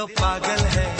तो पागल है।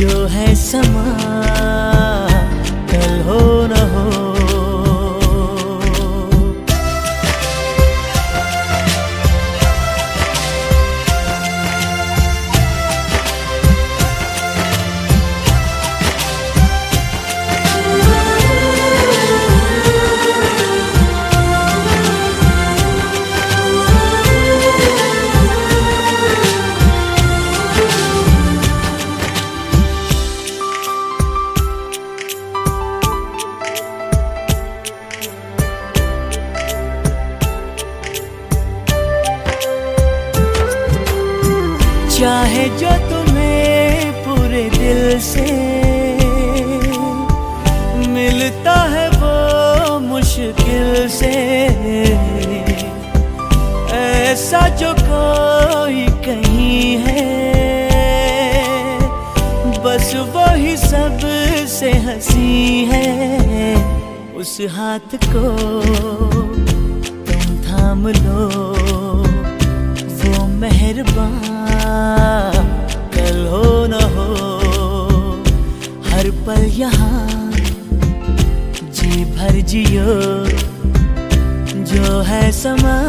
जो है समा कल हो हाथ को तुम थाम लो। वो मेहरबान, कल हो न हो, हर पल यहाँ जी भर जियो। जो है समा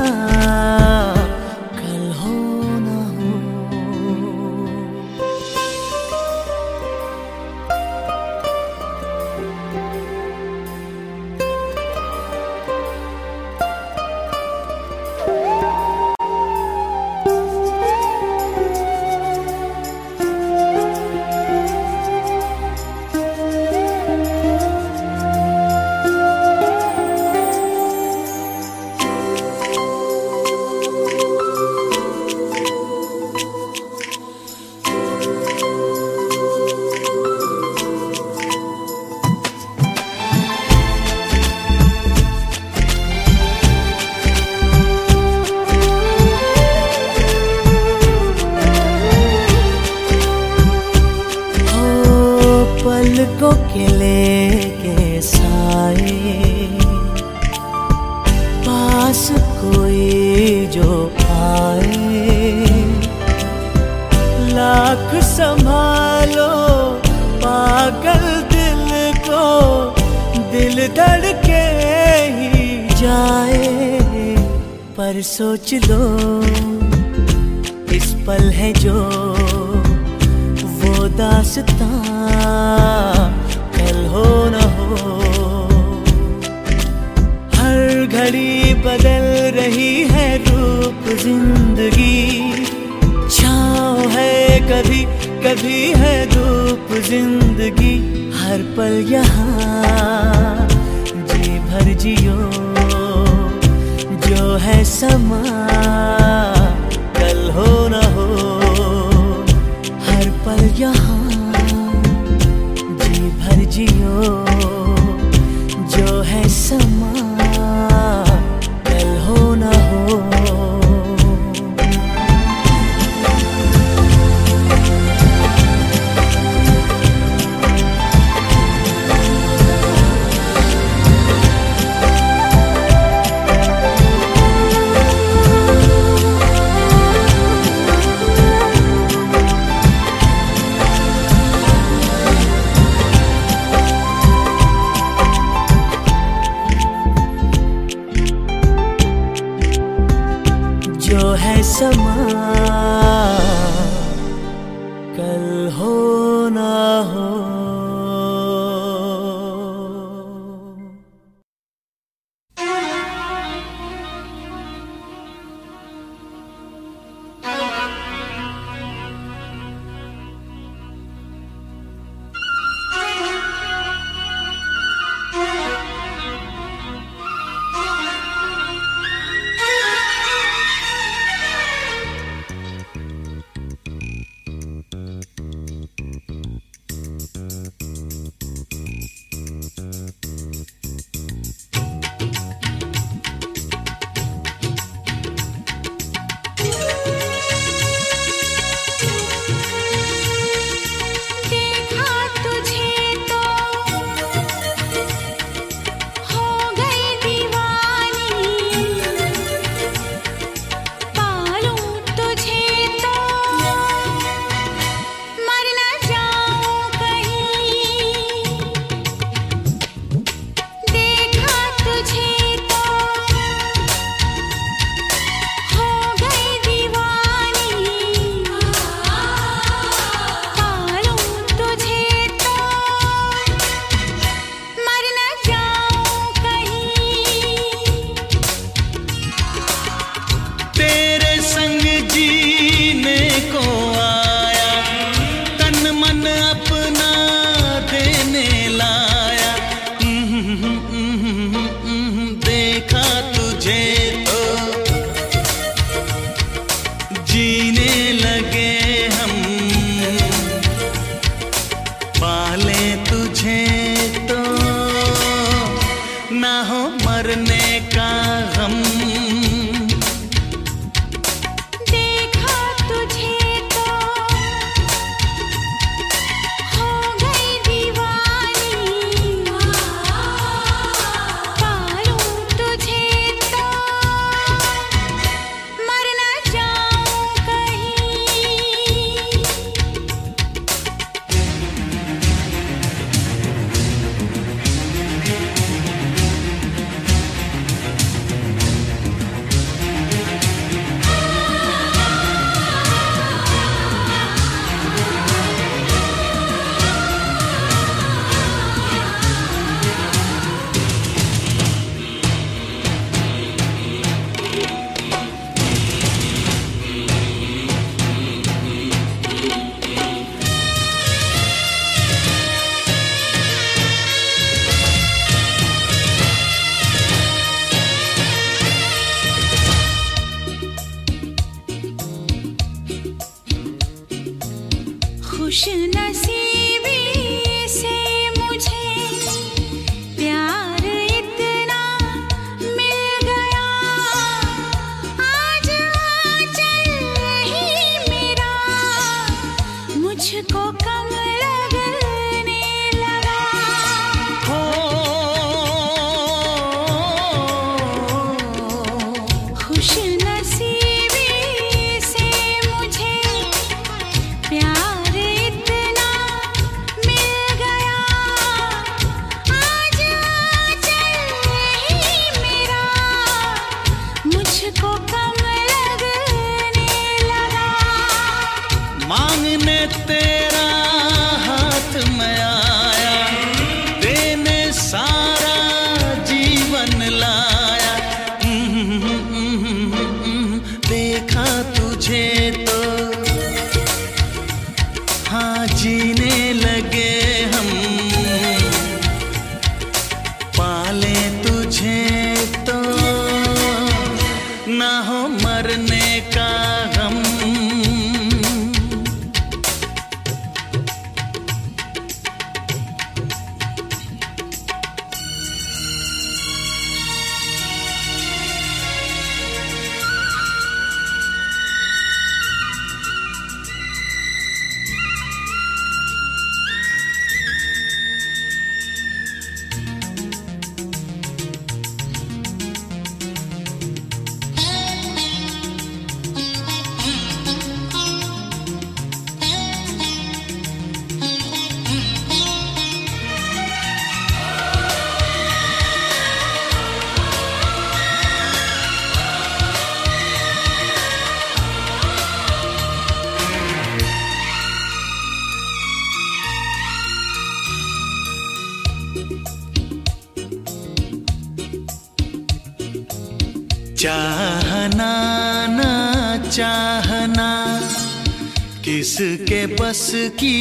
बस की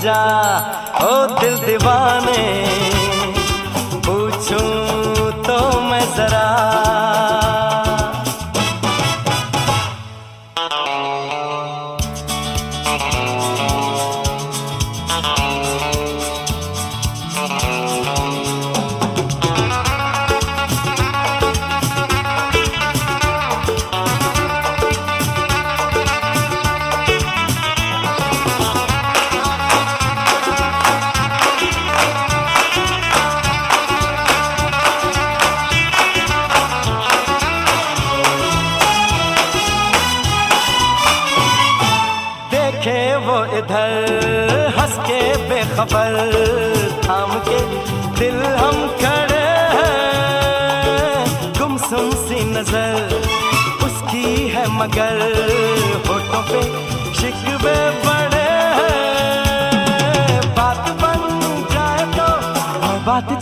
जा। ओ दिल दीवाने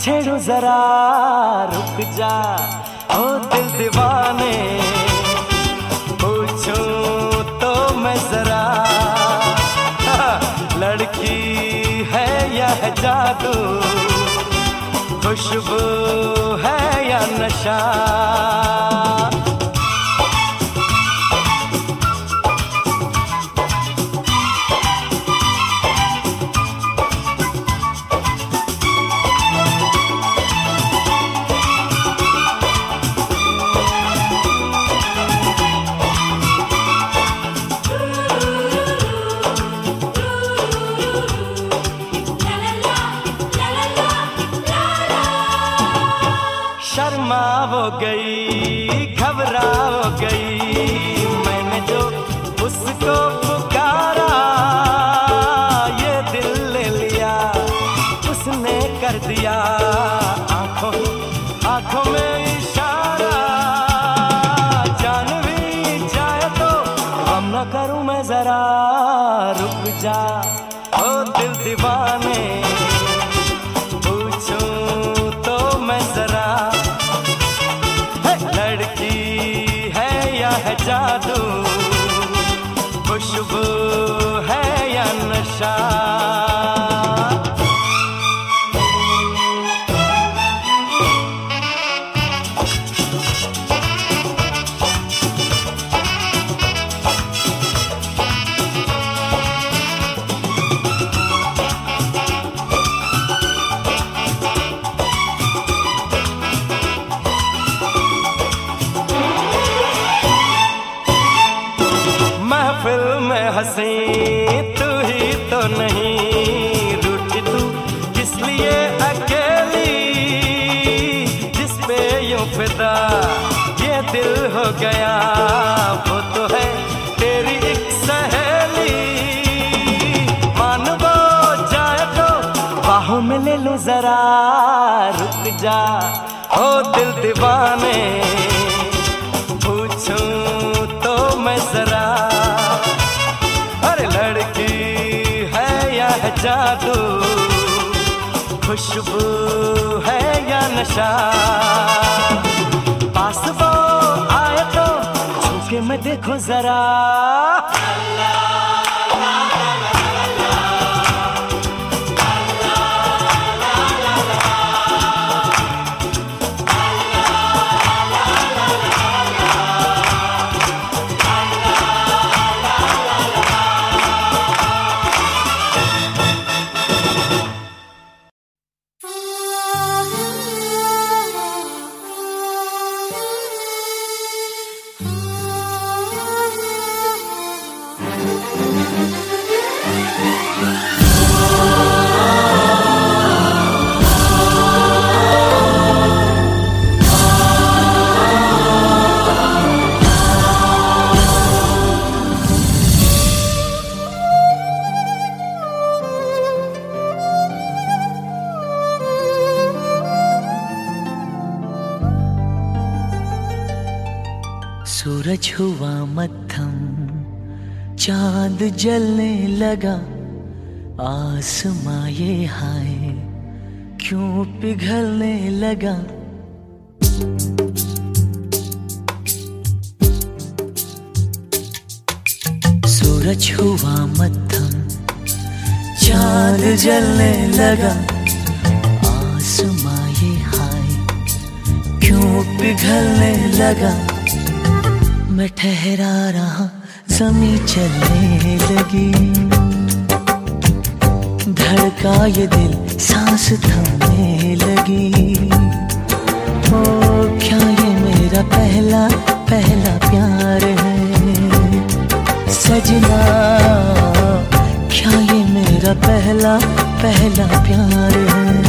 छेड़ू जरा रुक जा। ओ दिल दीवाने, पूछो तो मैं जरा। लड़की है या है जादू? खुशबू है या नशा? जादू। खुशबू है या नशा? पास वो आए तो झुके मैं देखो जरा। सूरज हुआ मध्यम चाँद जलने लगा। आसमां ये हाय, क्यों पिघलने लगा? सूरज हुआ मध्यम, चाँद जलने लगा। आसमां ये हाय, क्यों पिघलने लगा? मैं ठहरा रहा जमी चलने लगी। धड़का ये दिल, सांस थमने लगी। ओ, क्या ये मेरा पहला पहला प्यार है? सजना, क्या ये मेरा पहला पहला प्यार है?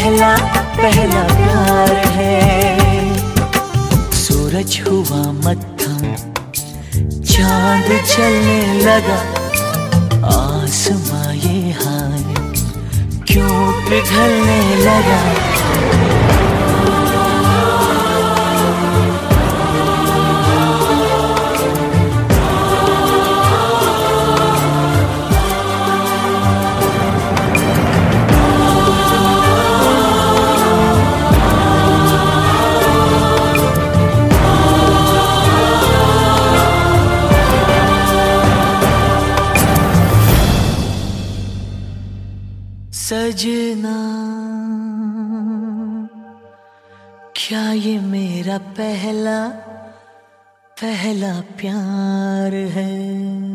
पहला पहला प्यार है। सूरज हुआ मत्थम चाँद चलने लगा। आसमाए हाय, क्यों पिघलने लगा? पहला पहला प्यार है।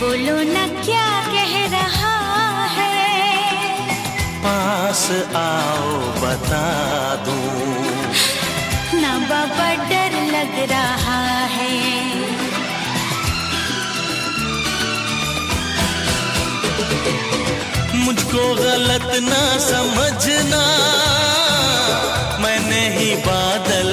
बोलो न क्या कह रहा है? पास आओ बता दू। ना बाबा डर लग रहा है। मुझको गलत ना समझना मैंने ही बादल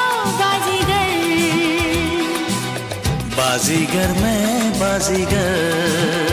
बाजीगर मैं बाजीगर।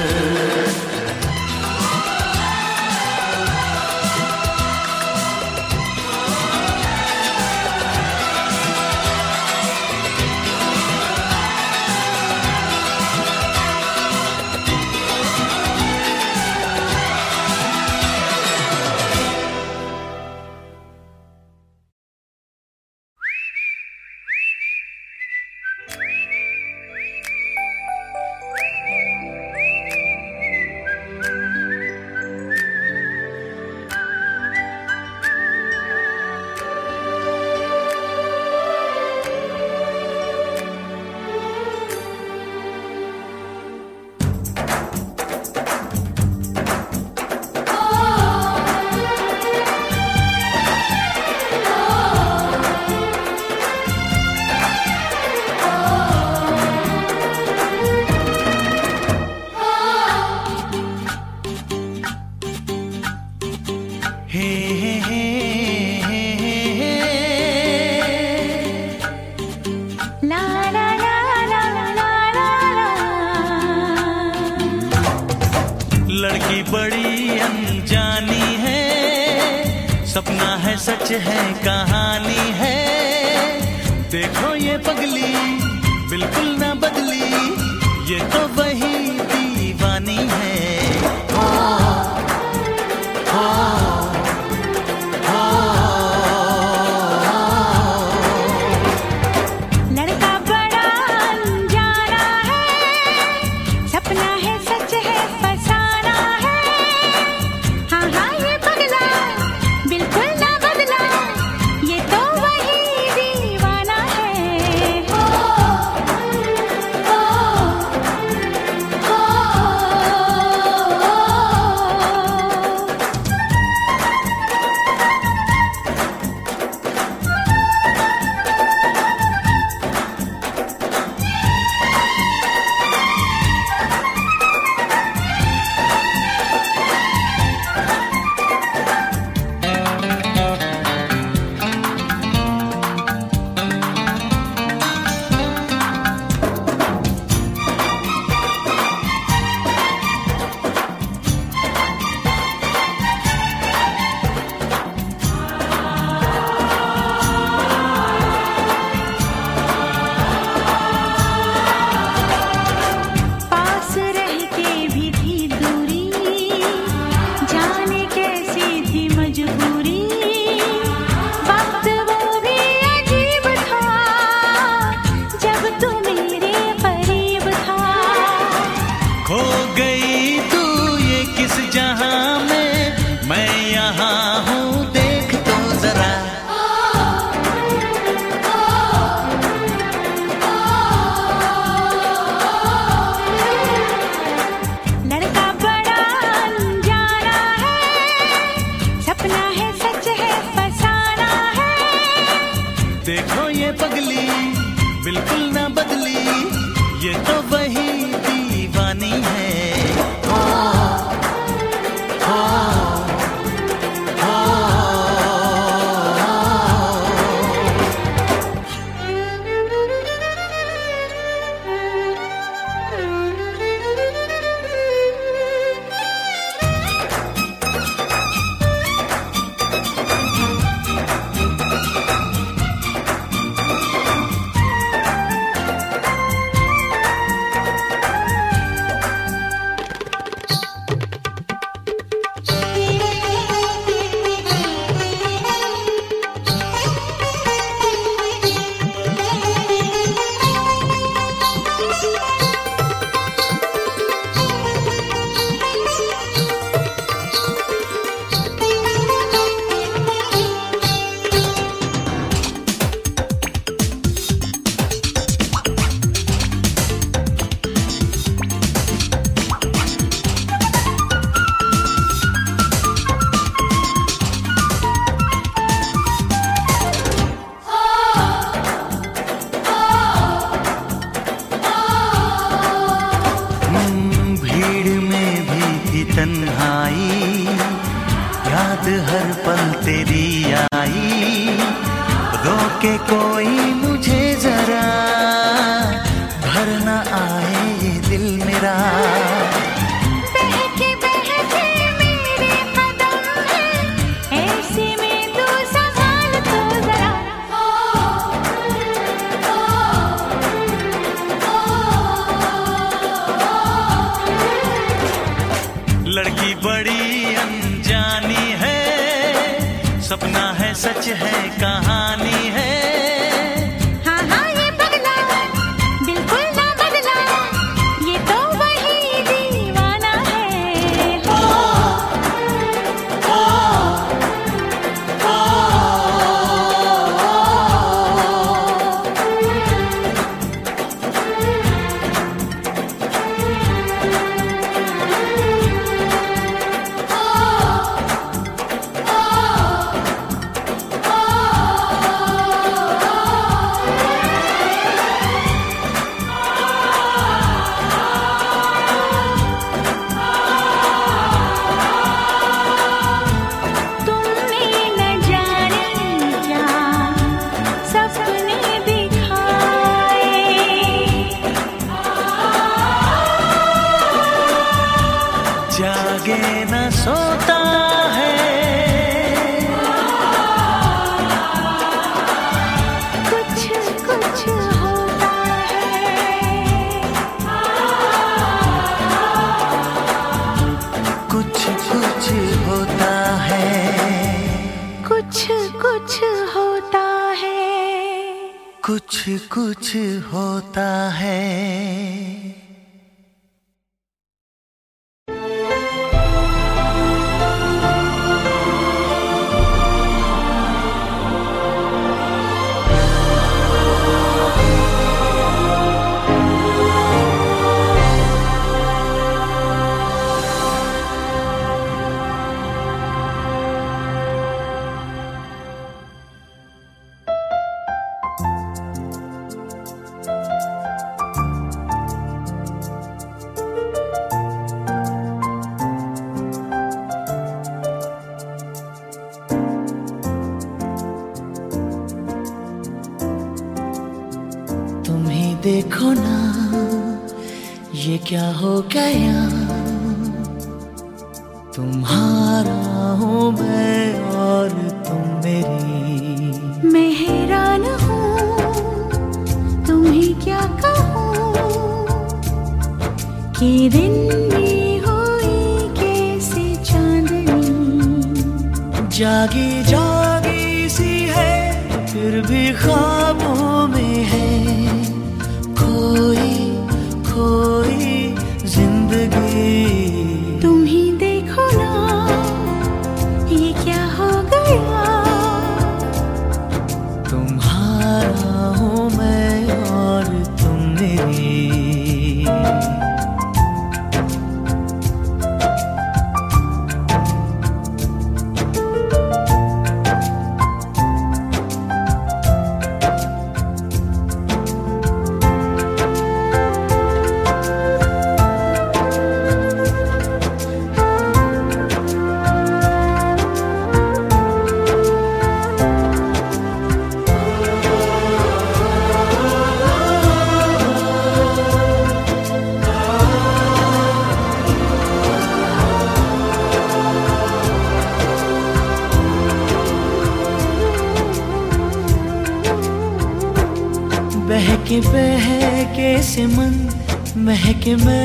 que me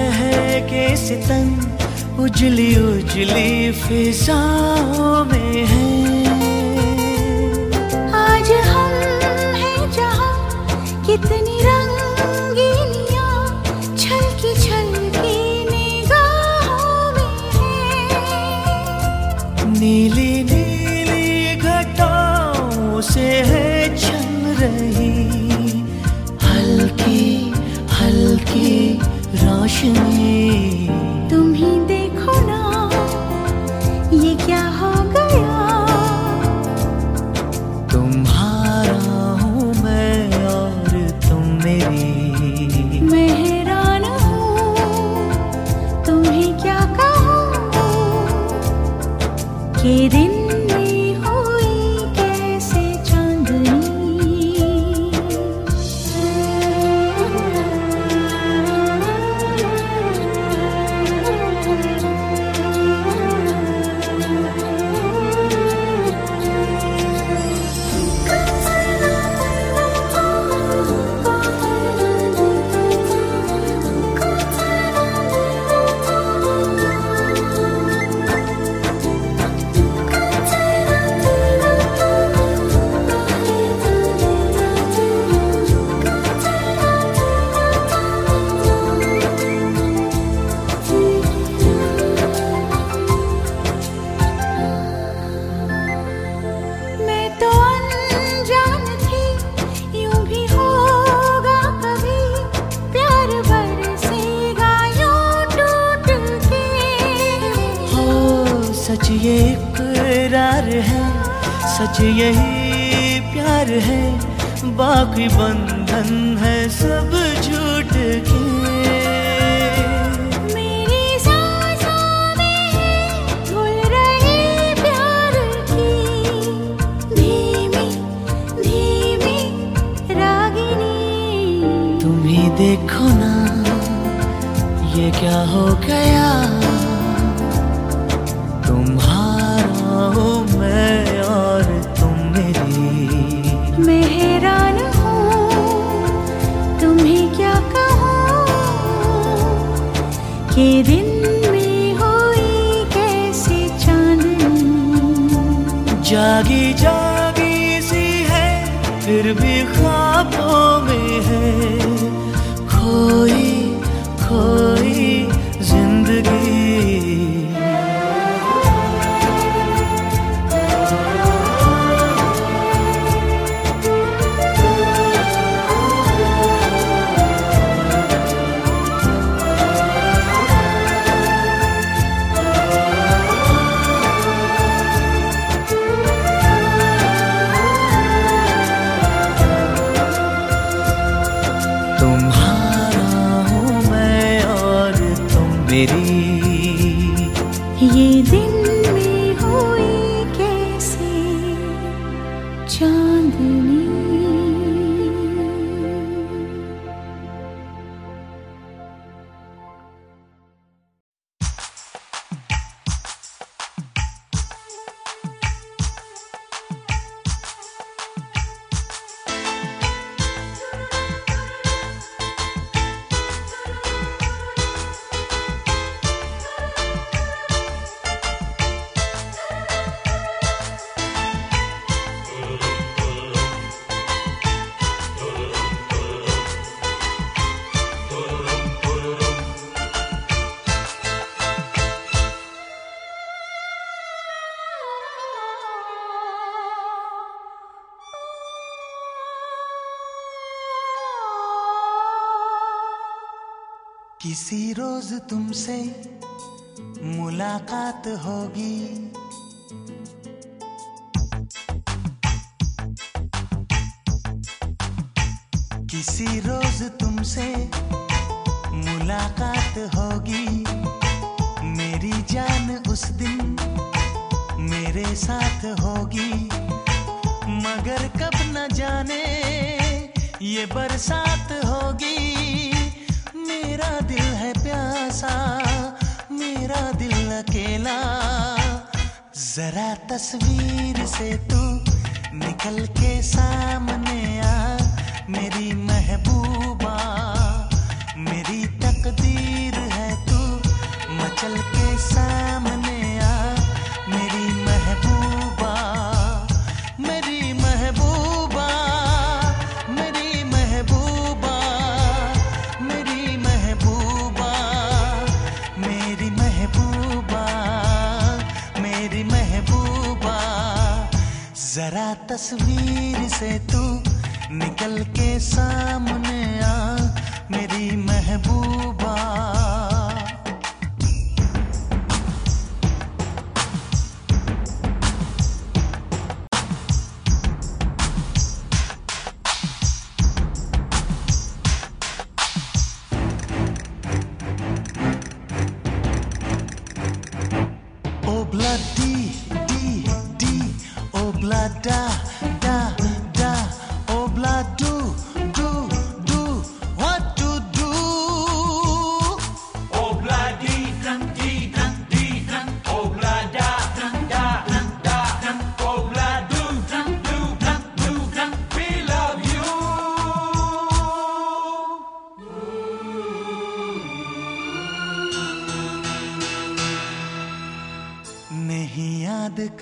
रोज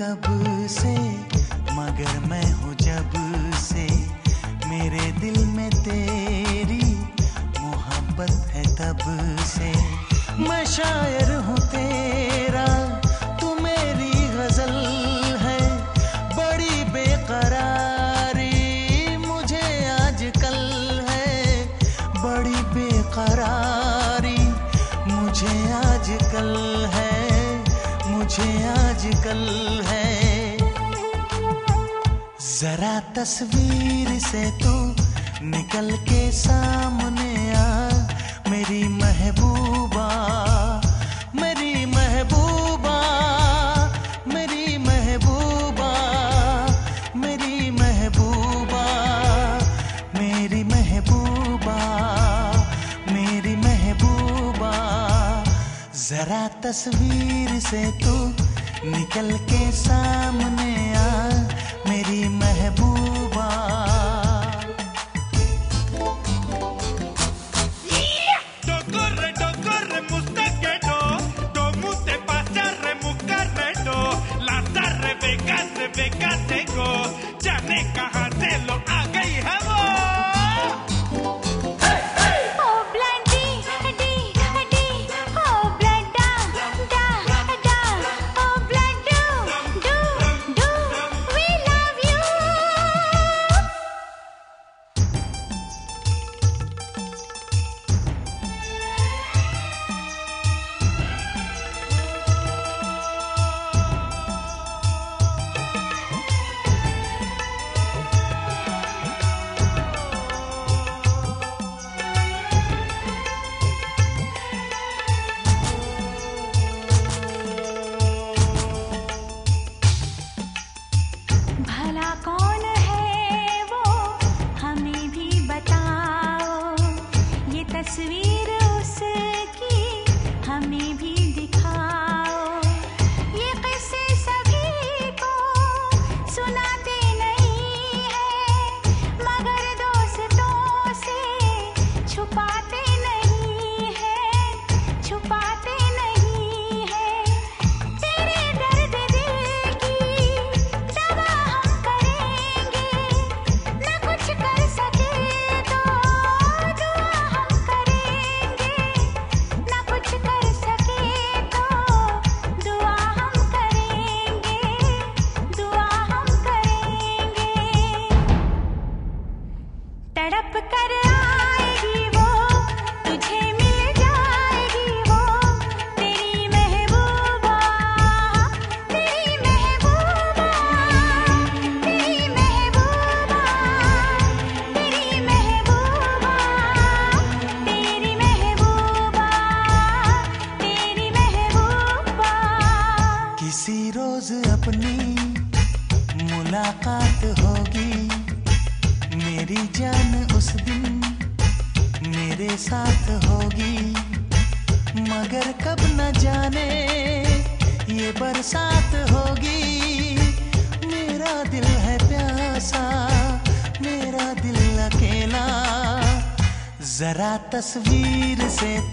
याद आजकल है। जरा तस्वीर से तू निकल के सामने आ। मेरी महबूबा मेरी महबूबा मेरी महबूबा मेरी महबूबा मेरी महबूबा मेरी महबूबा। जरा तस्वीर से तू निकल के सामने आ मेरी महबूब तस्वीर से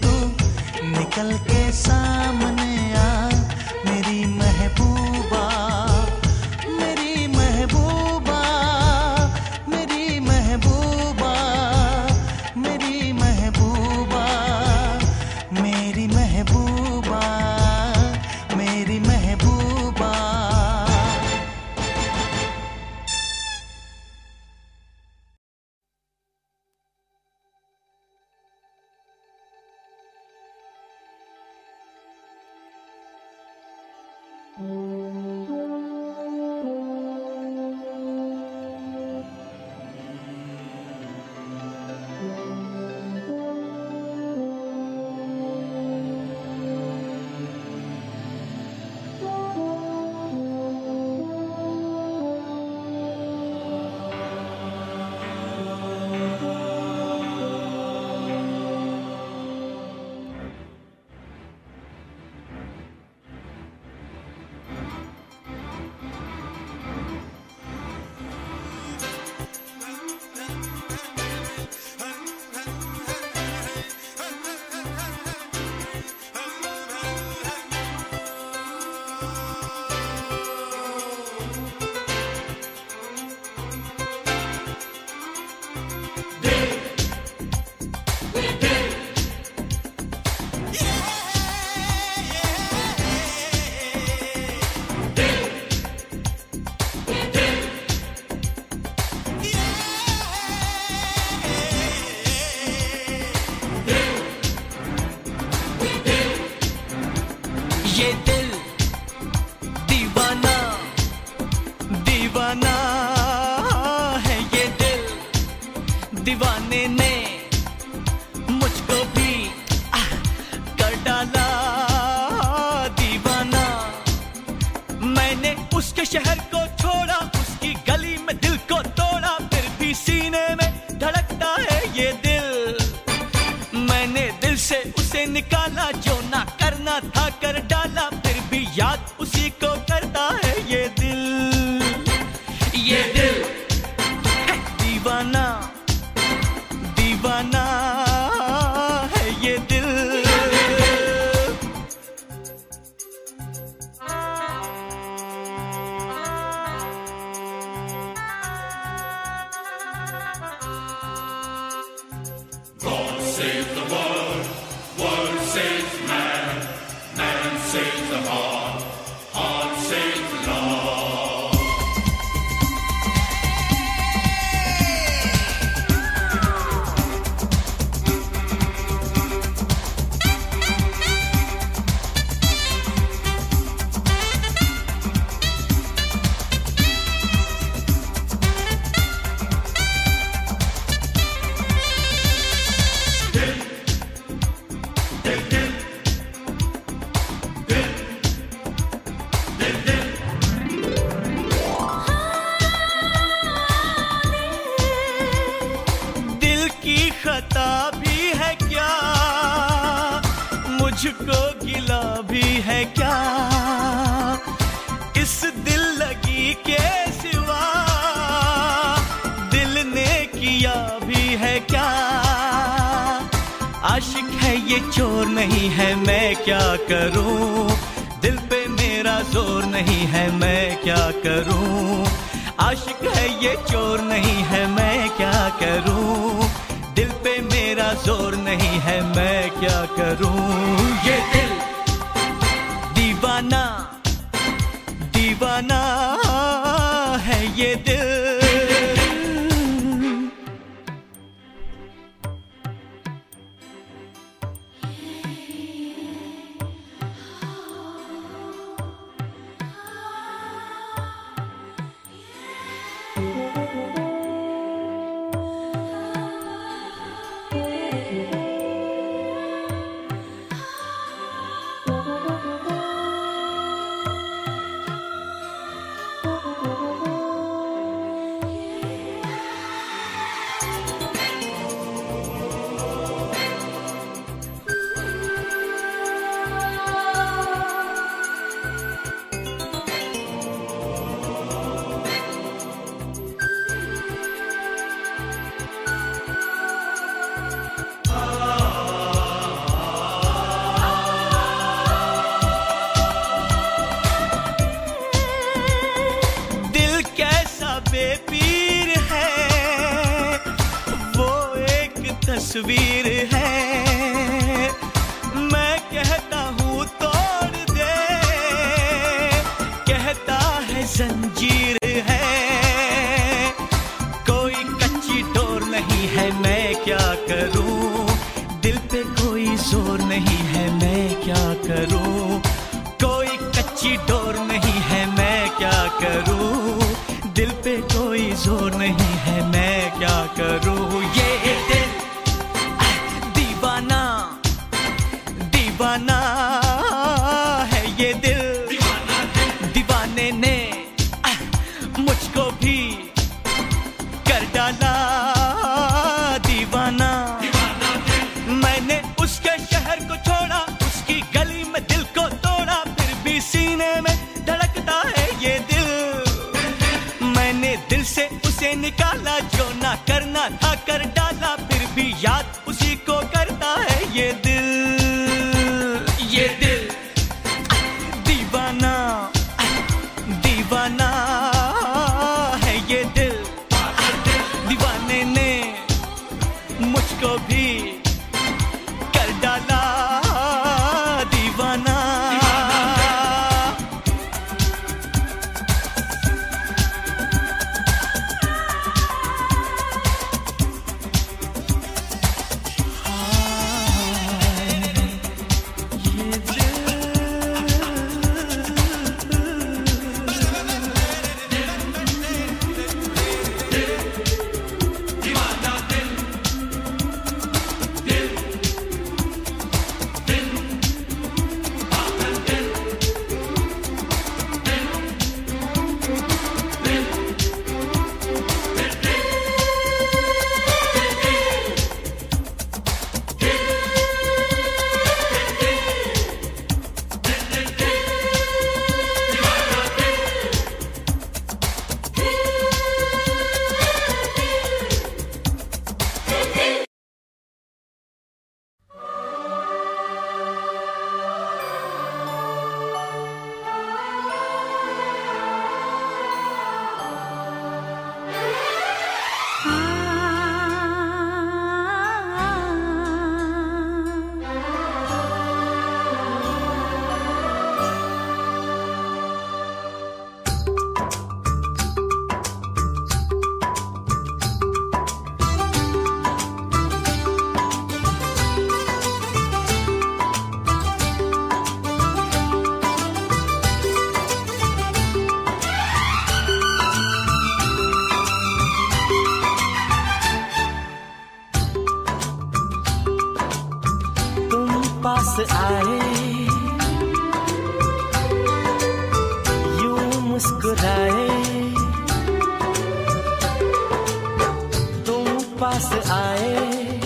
पास आए,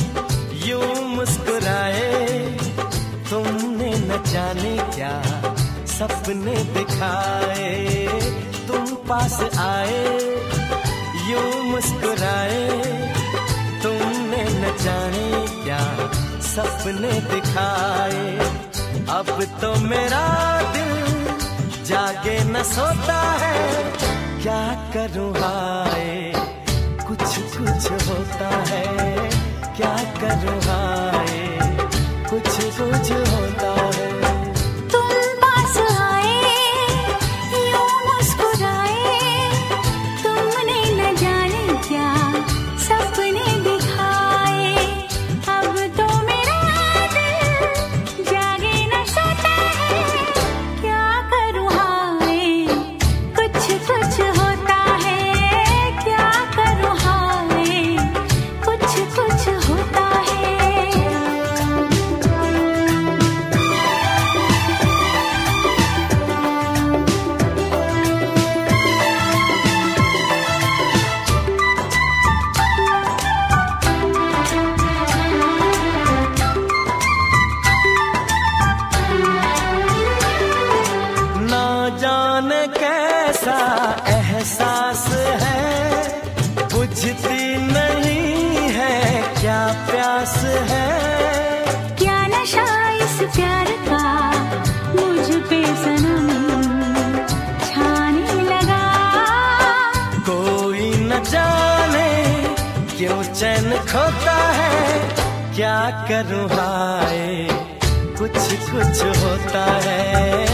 यूँ मुस्कुराए, तुमने न जाने क्या सपने दिखाए। तुम पास आए, यूँ मुस्कुराए, तुमने न जाने क्या सपने दिखाए। अब तो मेरा दिल जागे न सोता है, क्या करूँ हाय? कुछ होता है क्या कर रहा है? कुछ कुछ होता है करो हाय। कुछ कुछ होता है।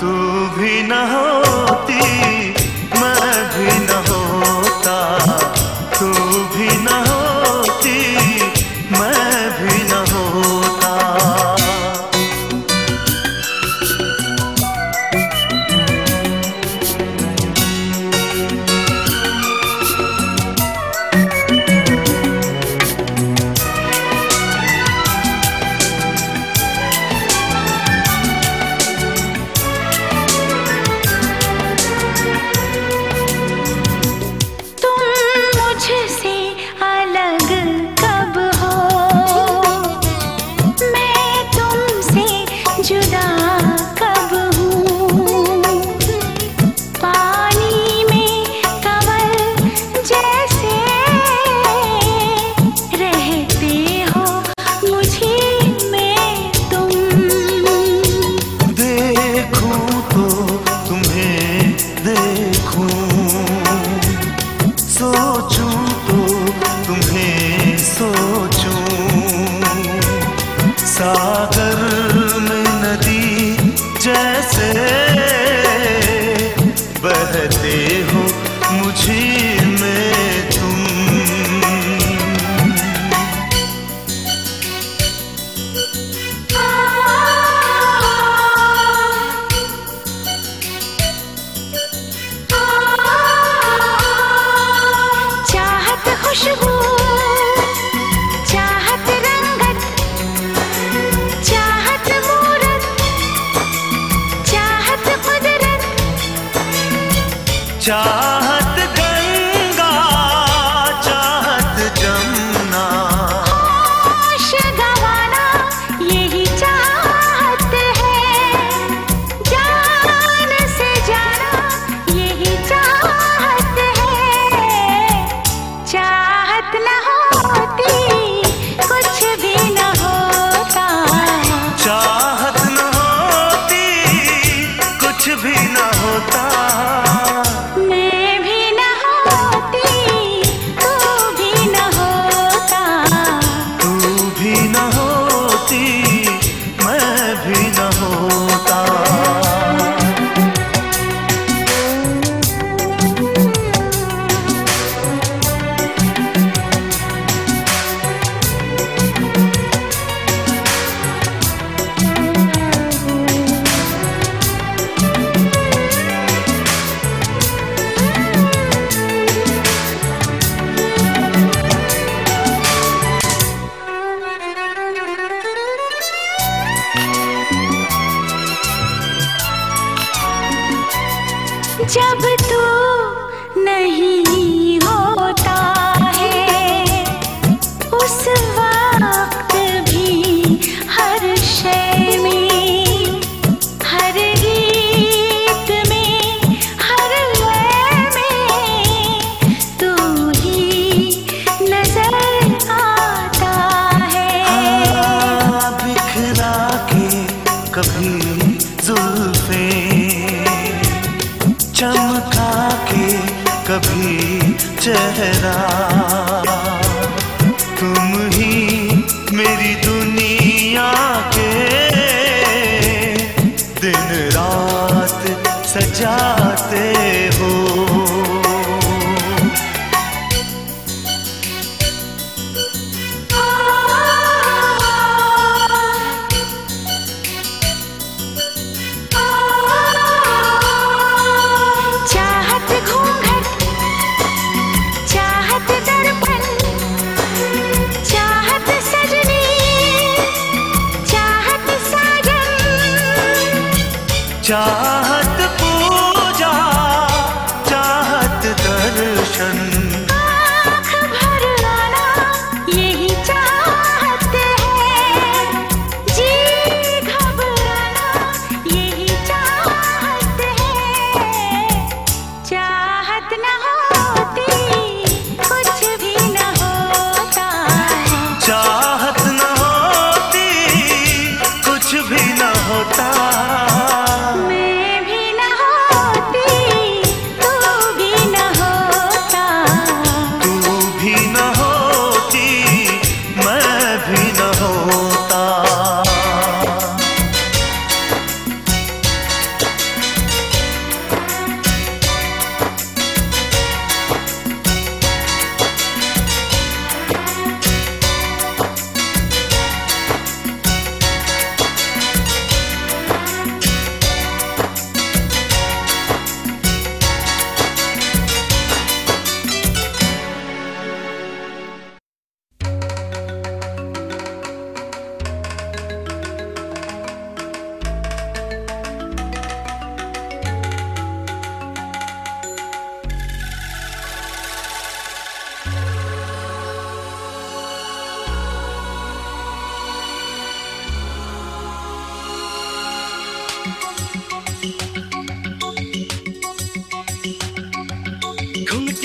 तू भी न होती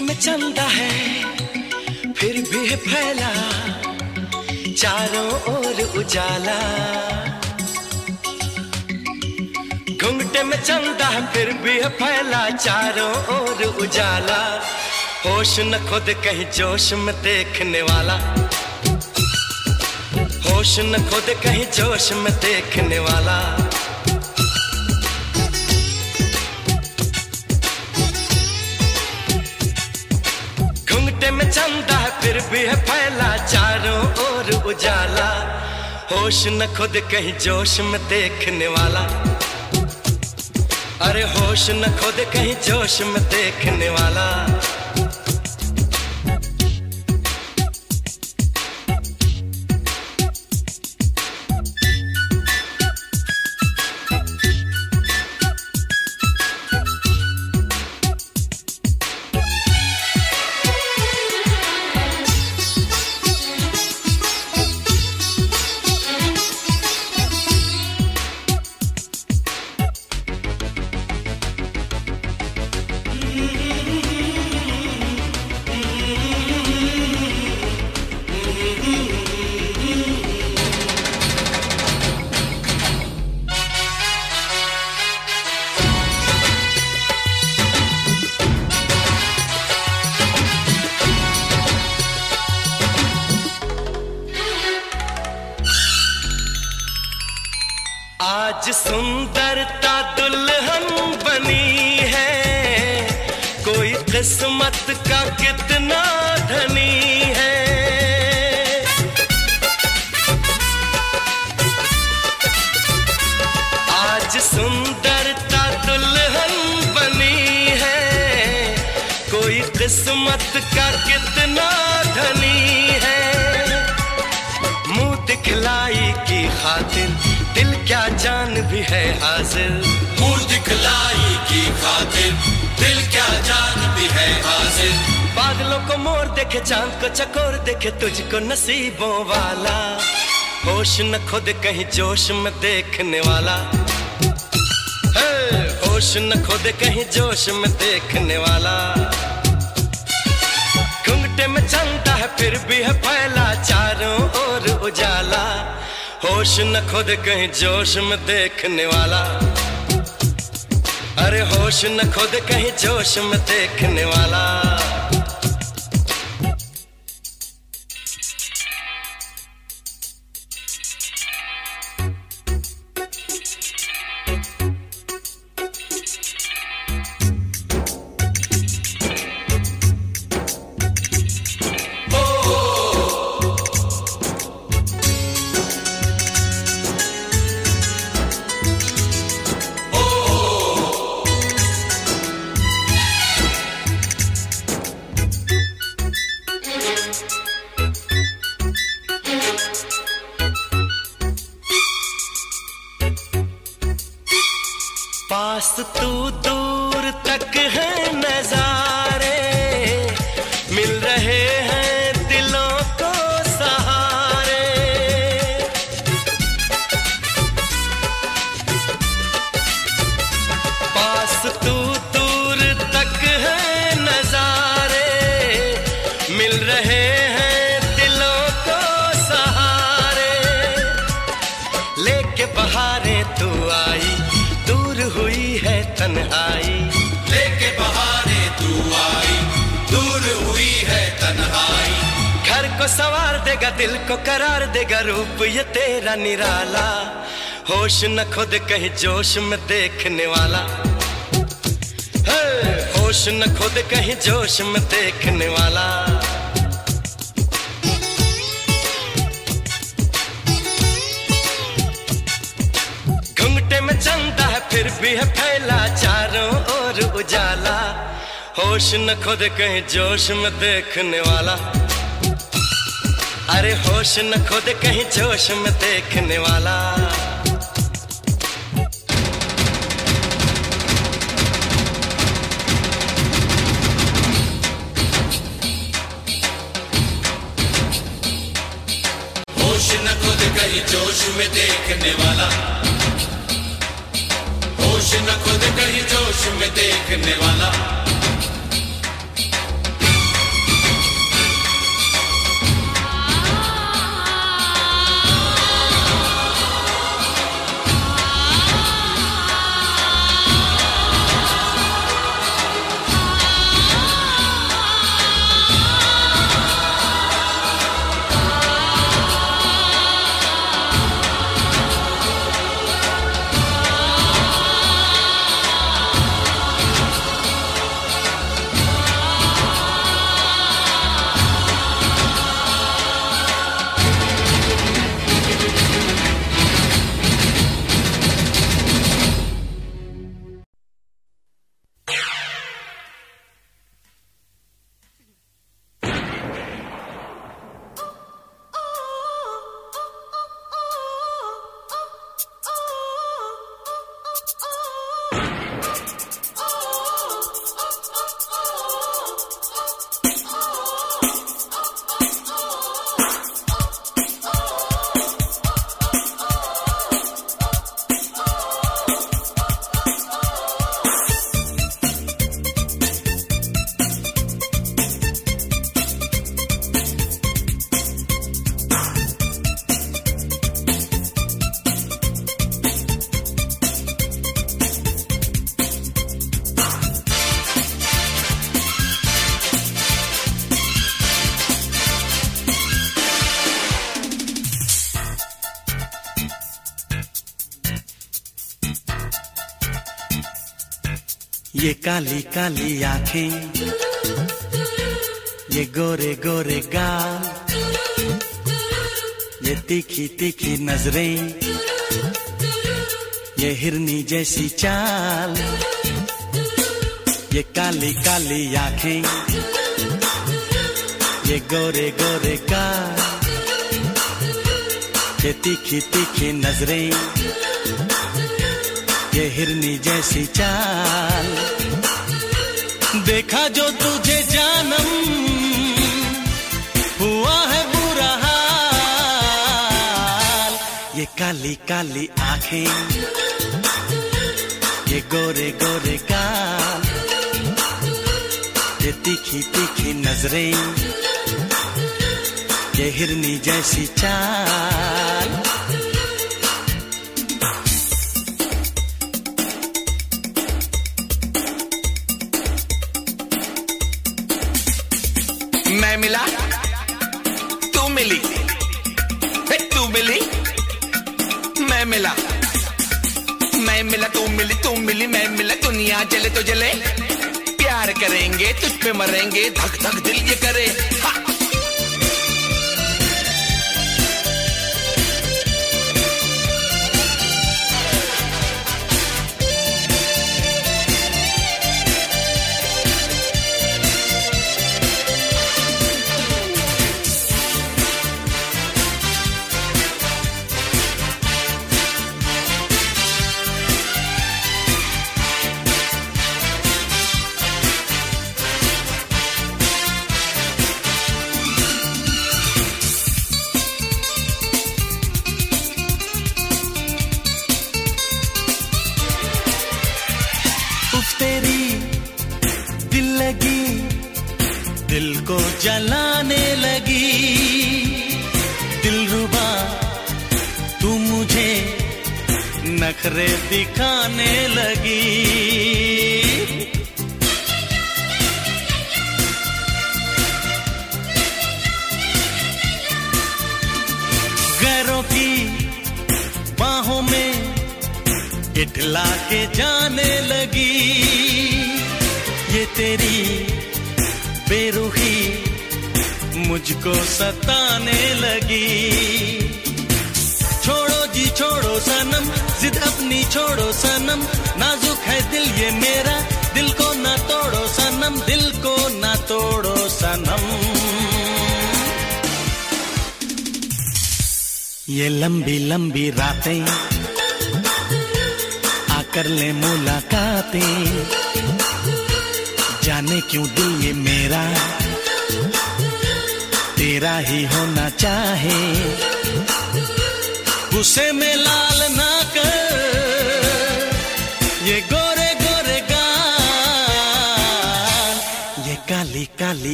में चंदा है, फिर भी है फैला, चारों ओर उजाला। घुंघटे में चंदा है, फिर भी है फैला, चारों ओर उजाला। होश न खुद कहीं जोश में देखने वाला। होश न खुद कहीं जोश में देखने वाला। है फैला चारों ओर उजाला। होश न खुद कहीं जोश में देखने वाला। अरे होश न खुद कहीं जोश में देखने वाला। नसीबों वाला। होश न खुद कहीं जोश में देखने वाला। हे, होश न खुद कहीं जोश में देखने वाला। घुंघटे में चलता है फिर भी है फैला चारों ओर उजाला। होश न खुद कहीं जोश में देखने वाला। अरे होश न खुद कहीं जोश में देखने वाला। कहीं जोश में देखने वाला। हे, होश न खुद कहीं जोश में देखने वाला। घुंघटे में चलता है फिर भी है फैला चारों ओर उजाला। होश न खुद कहीं जोश में देखने वाला। अरे होश न खुद कहीं जोश में देखने वाला। ये काली काली आँखें, ये गोरे गोरे गाल, ये तीखी तीखी नज़रें, ये हिरनी जैसी चाल, ये काली काली आँखें, ये गोरे गोरे गाल, ये तीखी तीखी नज़रें। ये हिरनी जैसी चाल। देखा जो तुझे जानम, हुआ है बुरा हाल। ये काली काली आँखें, ये गोरे गोरे काल। ये तीखी तीखी नज़रें, ये हिरनी जैसी चाल।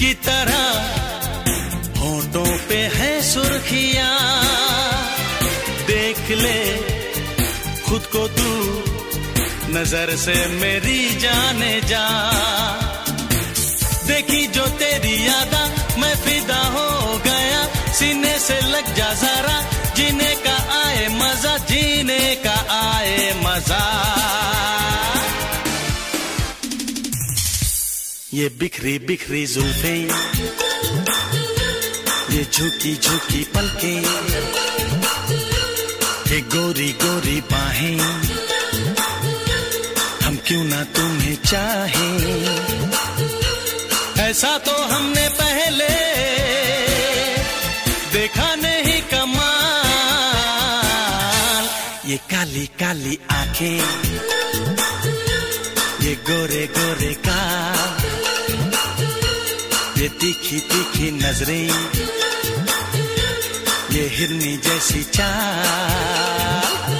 की तरह होठों पे है सुर्खिया। देख ले, खुद को तू नज़र से मेरी जाने जा। देखी जो तेरी यादा, मैं फिदा हो गया। सीने से लग जा जरा, जीने का आए मज़ा, जीने का आए मज़ा। ये बिखरी बिखरी जुल्फे, ये झुकी झुकी पलके, ये गोरी गोरी बाहें। हम क्यों ना तुम्हें चाहे? ऐसा तो हमने पहले देखा नहीं कमाल। ये काली काली आँखें, ये गोरे गोरे का ये तीखी तीखी नज़रें ये हिरनी जैसी चाल।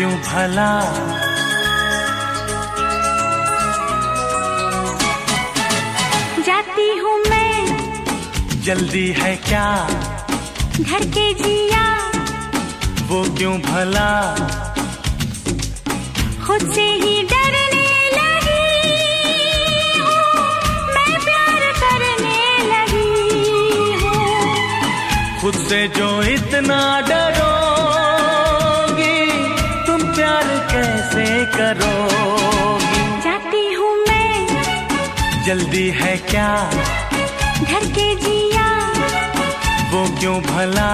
क्यों भला? जाती हूँ मैं। जल्दी है क्या? घर के जिया। वो क्यों भला? खुद से ही डरने लगी। हूँ मैं प्यार करने लगी हूँ। खुद से जो इतना डरोगी करोगी जाती हूँ मैं। जल्दी है क्या? घर के जिया। वो क्यों भला?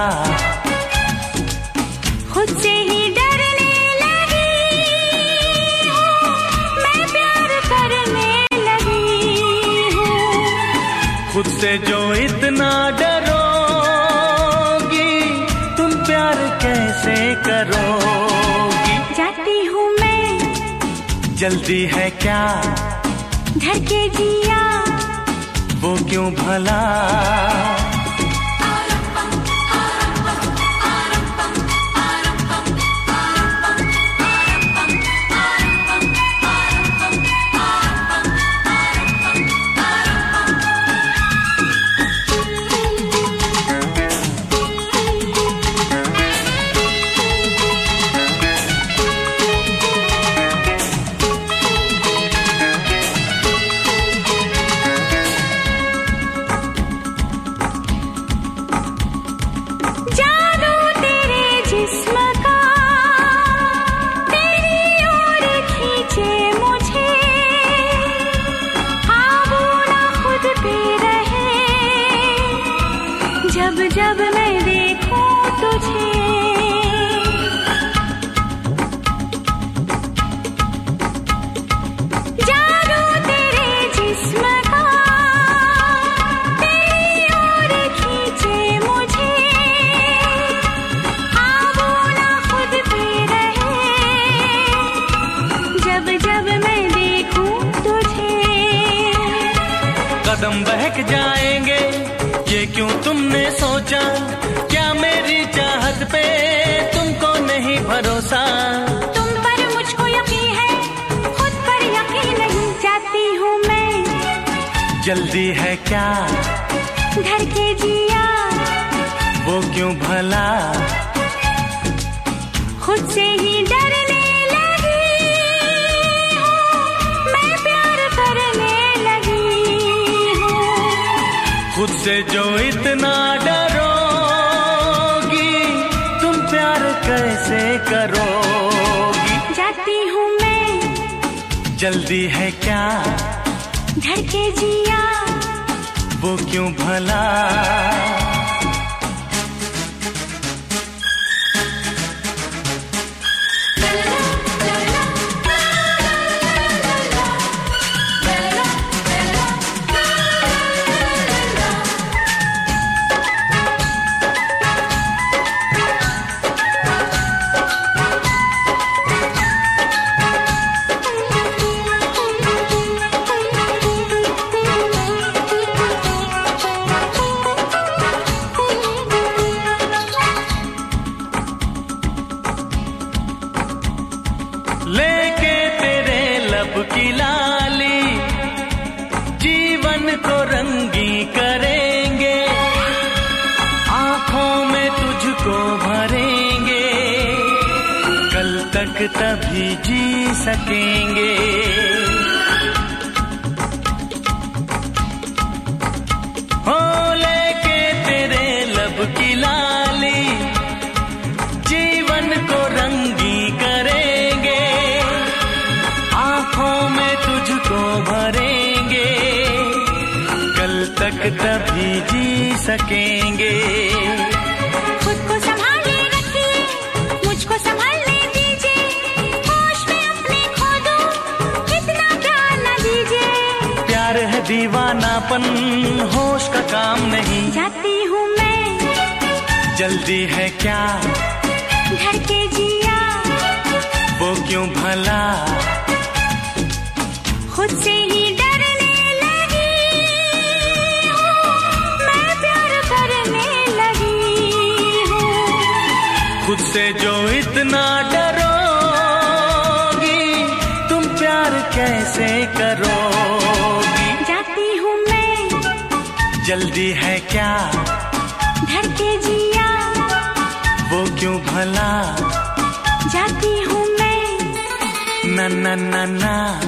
खुद से ही डरने लगी। हूँ मैं प्यार करने लगी हूँ। खुद से जो इतना डरोगी जल्दी है क्या? घर के दिया वो क्यों भला? जल्दी है क्या? धड़के जिया। वो क्यों भला? सकेंगे। हो लेके तेरे लब की लाली, जीवन को रंगी करेंगे। आँखों में तुझको भरेंगे, कल तक तभी जी सकेंगे। दीवानापन होश का काम नहीं। जाती हूँ मैं। जल्दी है क्या? घर के जिया। वो क्यों भला? खुद से ना ना ना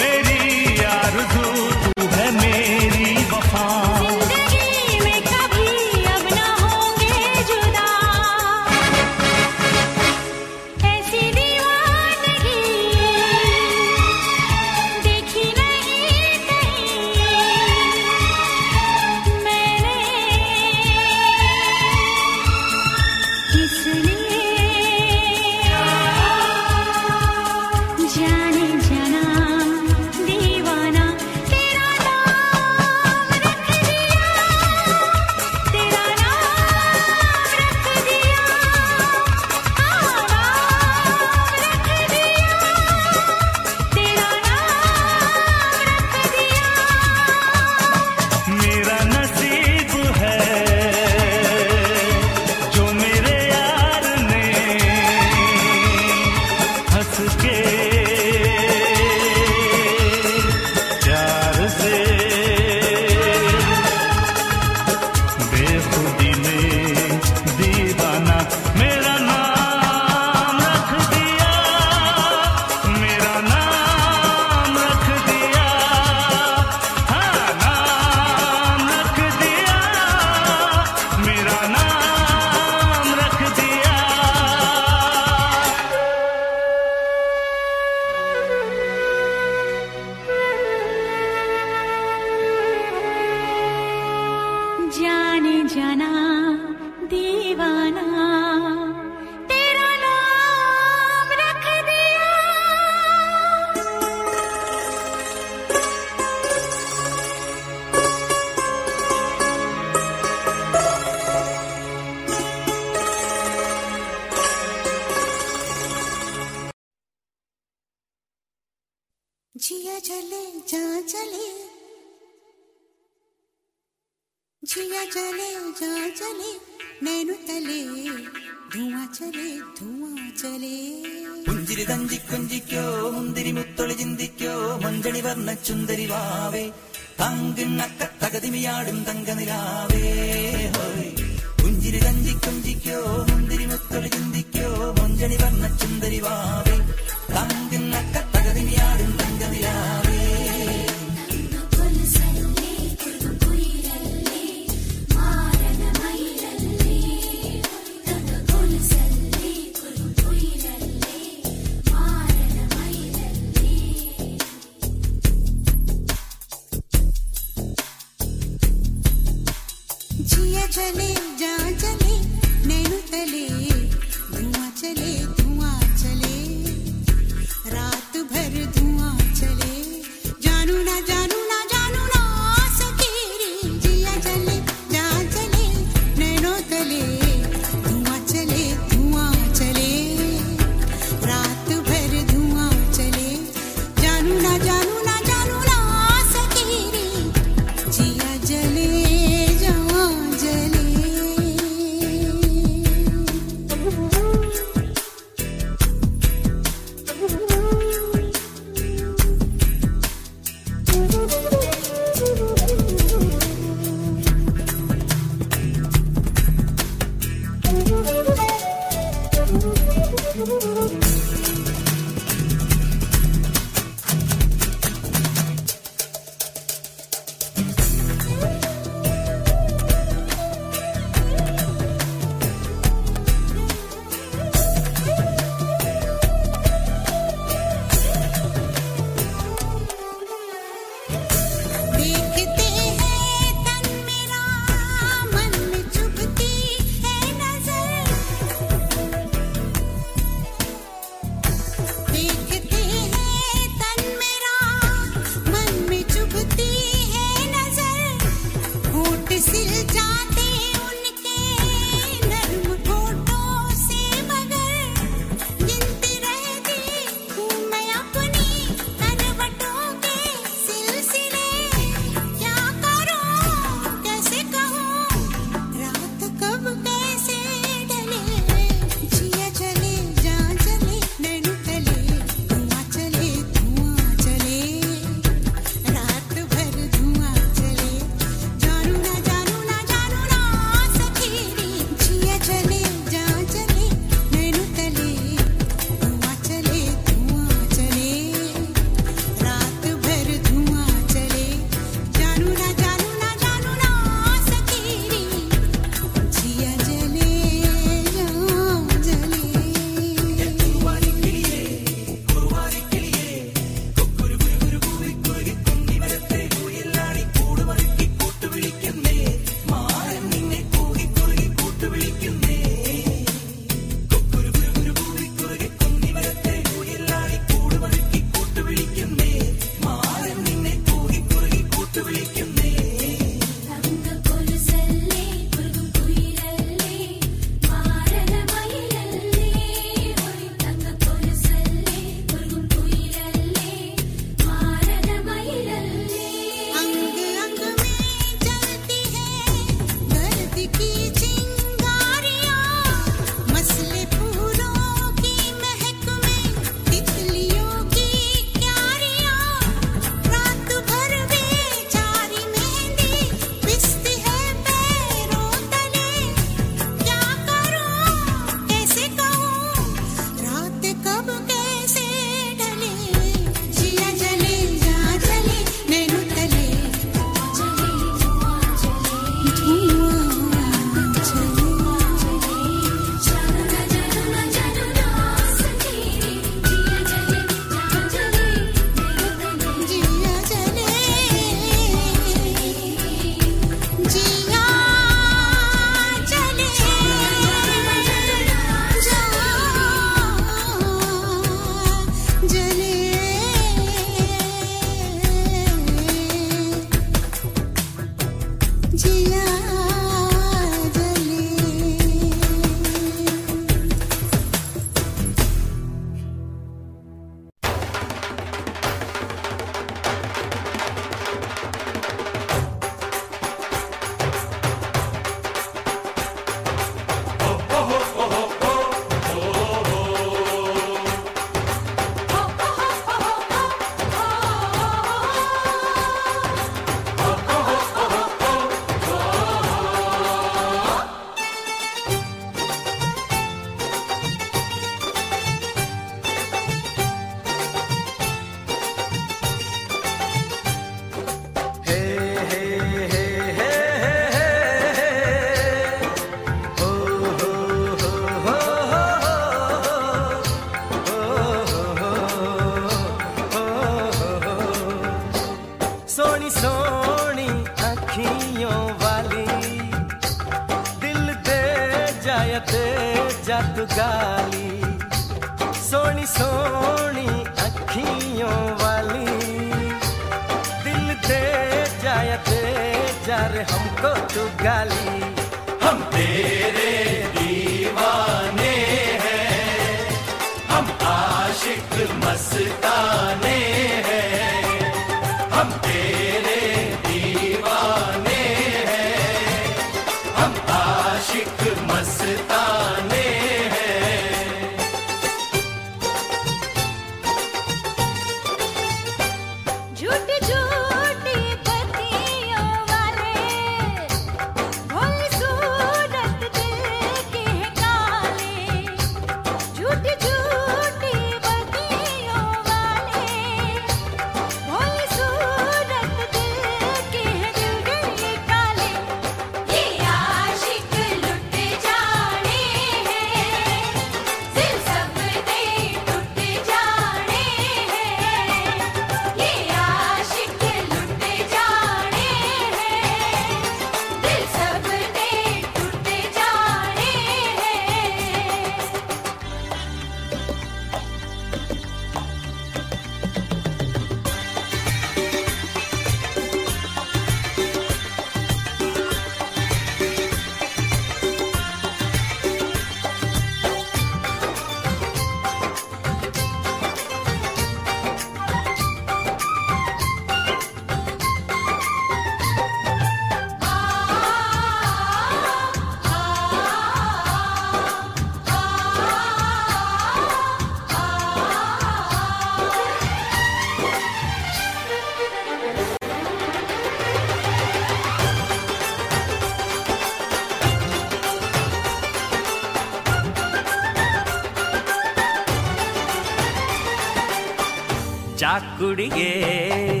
गुड़िए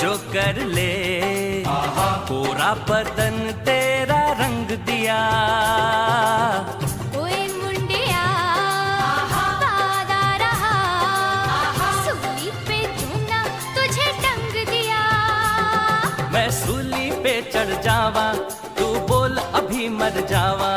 जो कर ले। पूरा पतन तेरा रंग दिया। मैं सूली पे चढ़ जावा तू बोल अभी मर जावा।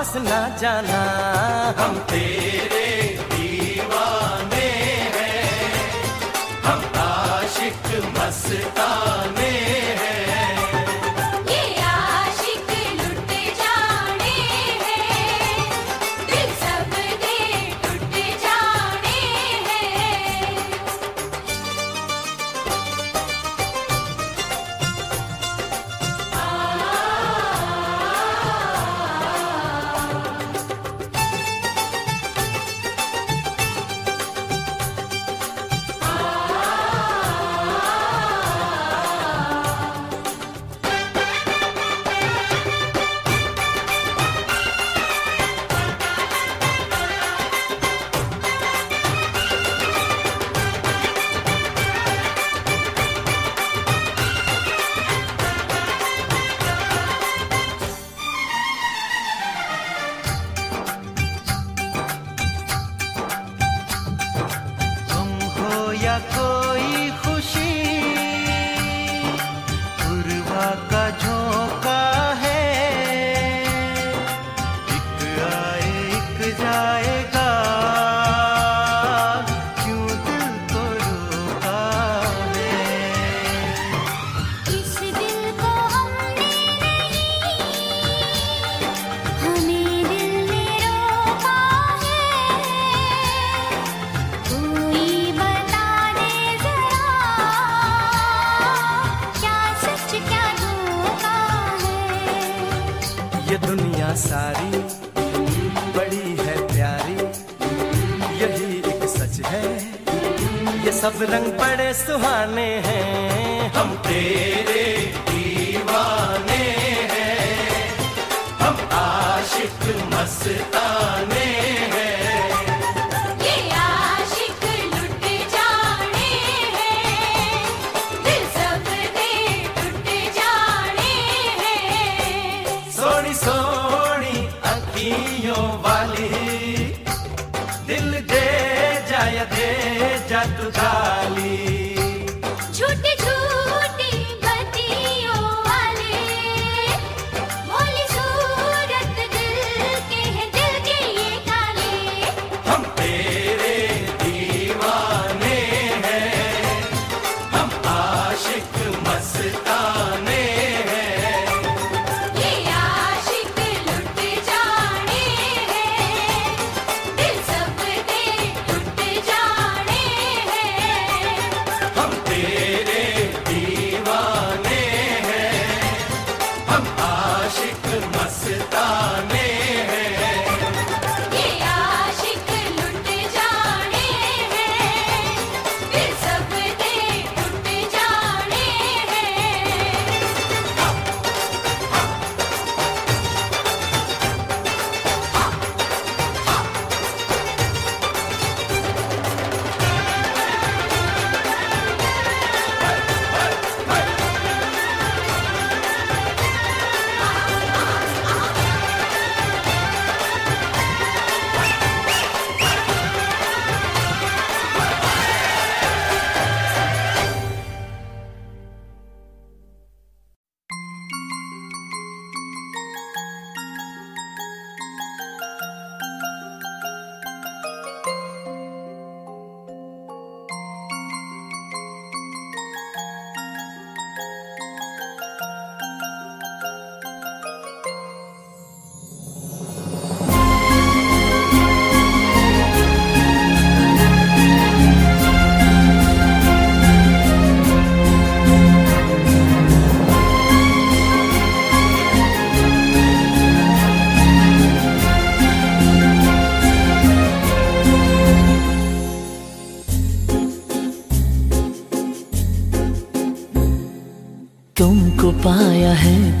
वापस ना जाना। हम तेरे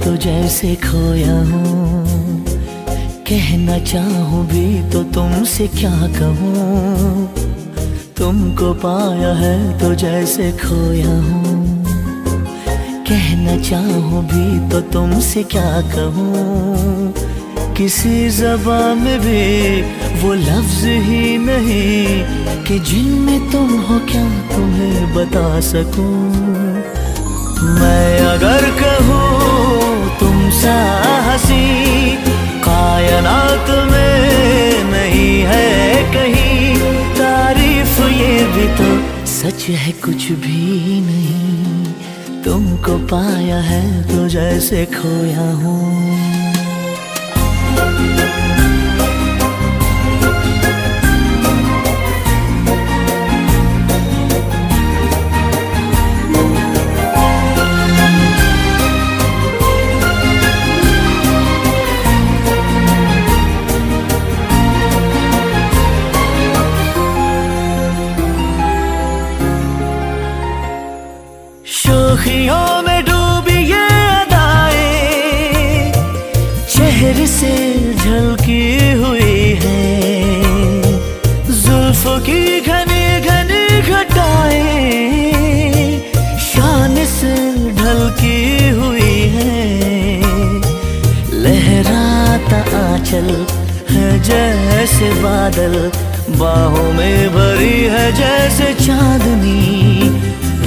तो जैसे खोया हूँ। कहना चाहूँ भी तो तुमसे क्या कहूँ? तुमको पाया है तो जैसे खोया हूँ। कहना चाहूँ भी तो तुमसे क्या कहूँ? किसी जबा में भी वो लफ्ज ही नहीं कि जिनमें तुम हो क्या तुम्हें बता सकूँ? हँसी कायनात में नहीं है कहीं। तारीफ़ ये भी तो सच है, कुछ भी नहीं। तुमको पाया है तो जैसे खोया हूँ। मचल है जैसे बादल, बाहों में भरी है जैसे चांदनी,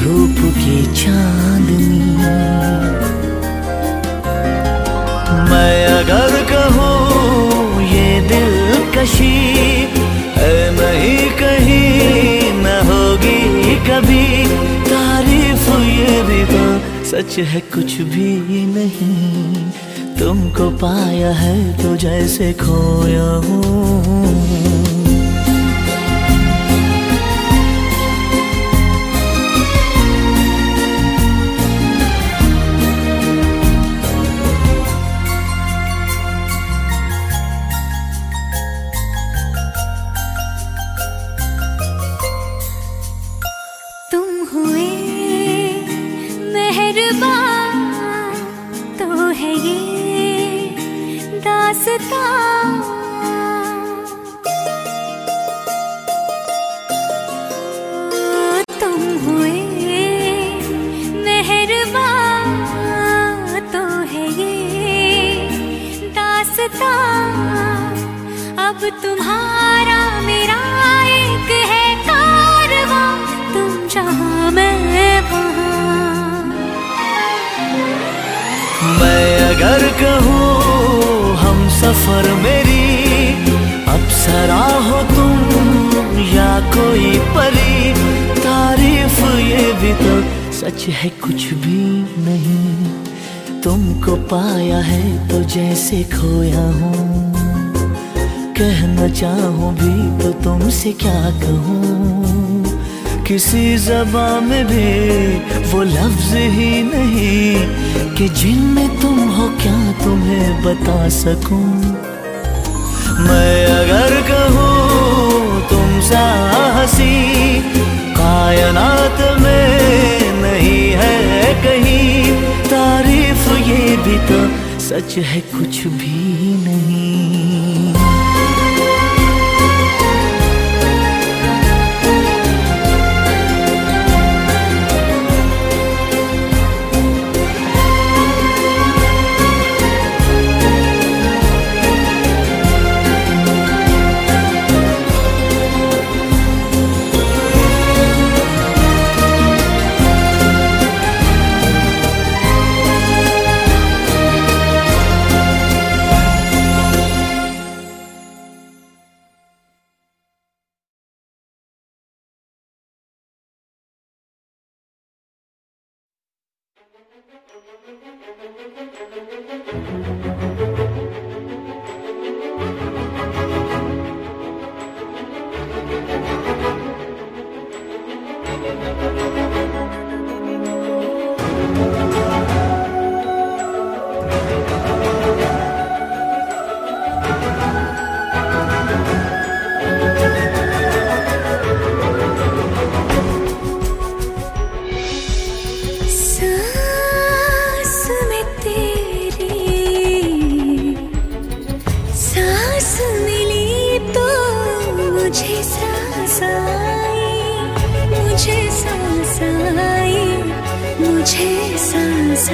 रूप की चांदनी। मैं अगर कहूँ, ये दिल कशी है नहीं कहीं न होगी कभी। तारीफ़ ये भी तो सच है, कुछ भी नहीं। तुमको पाया है तो जैसे खोया हूँ। जबा में भी वो लफ्ज ही नहीं कि जिनमें तुम हो क्या तुम्हें बता सकूँ? मैं अगर कहूँ तुम सा हँसी, कायनात में नहीं है कहीं, तारीफ़ ये भी तो सच है कुछ भी। सांस मुझे सांस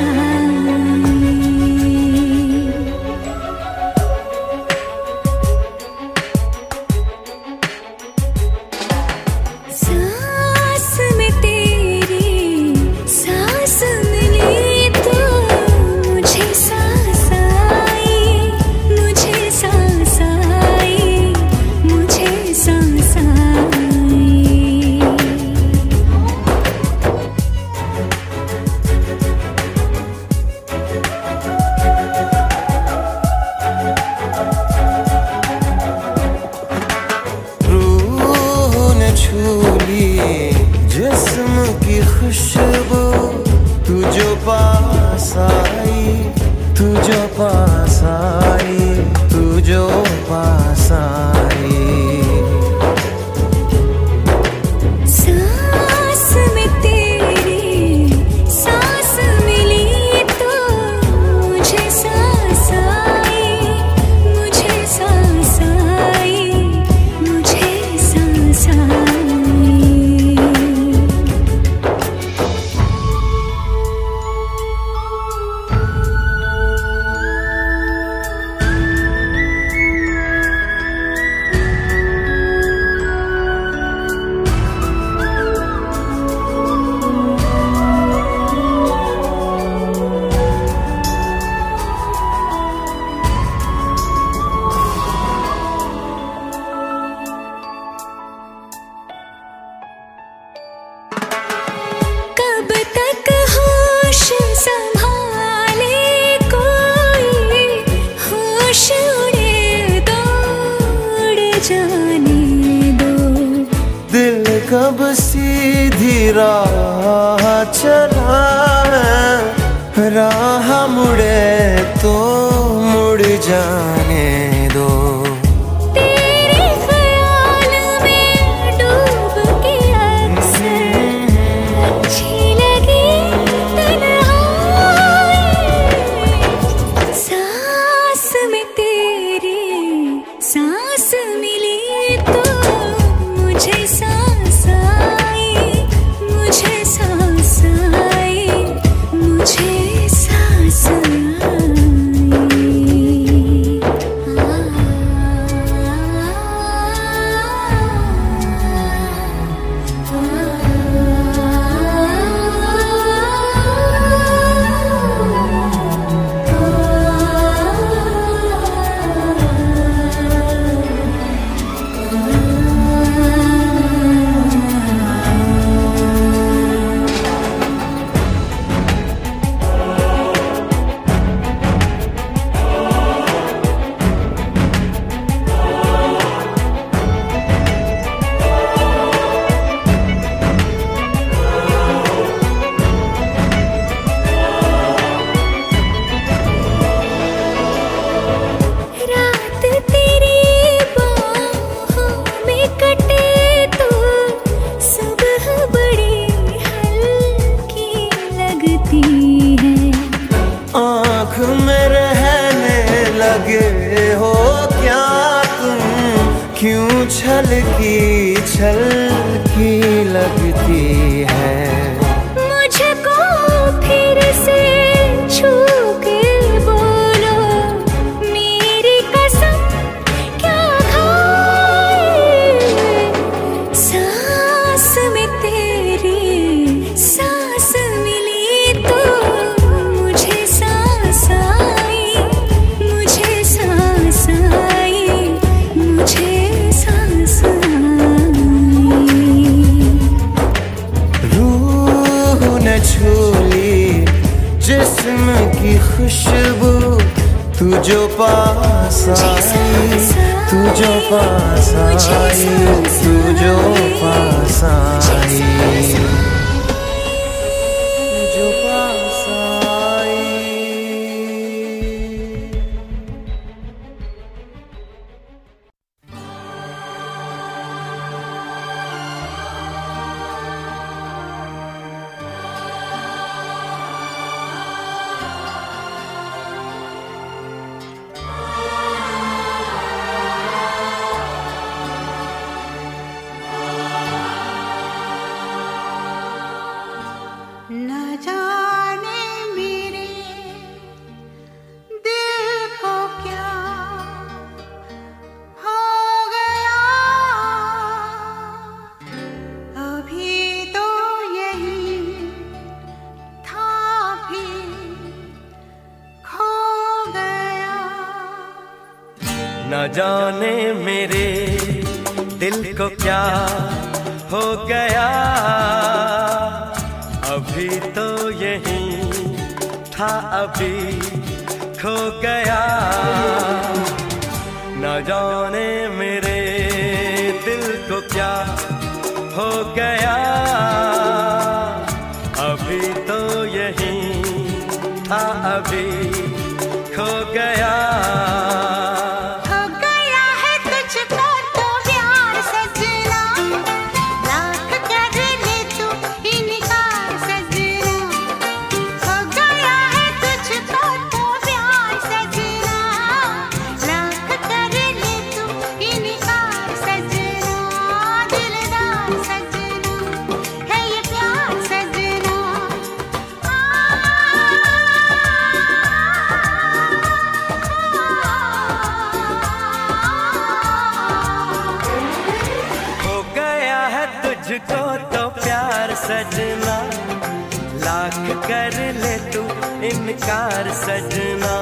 इनकार सजना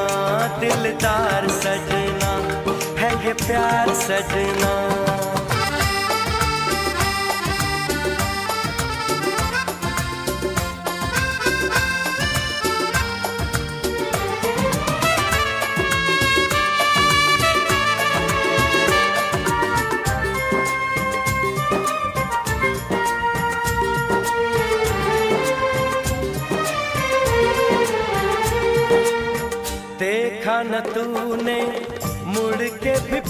दिलदार सजना है ये प्यार सजना।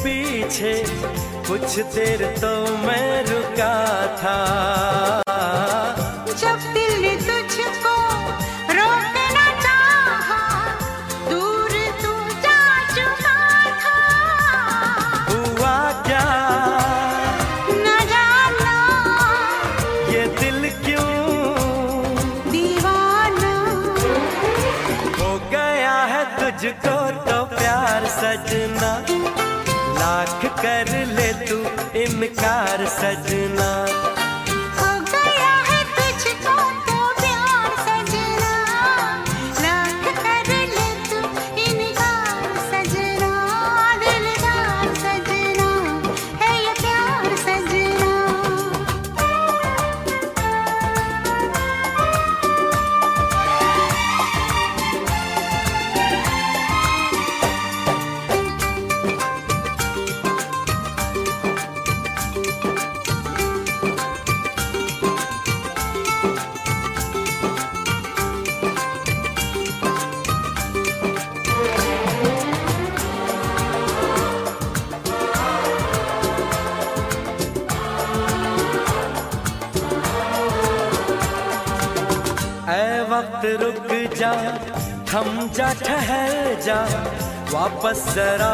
पीछे कुछ देर तो मैं रुका था। वापस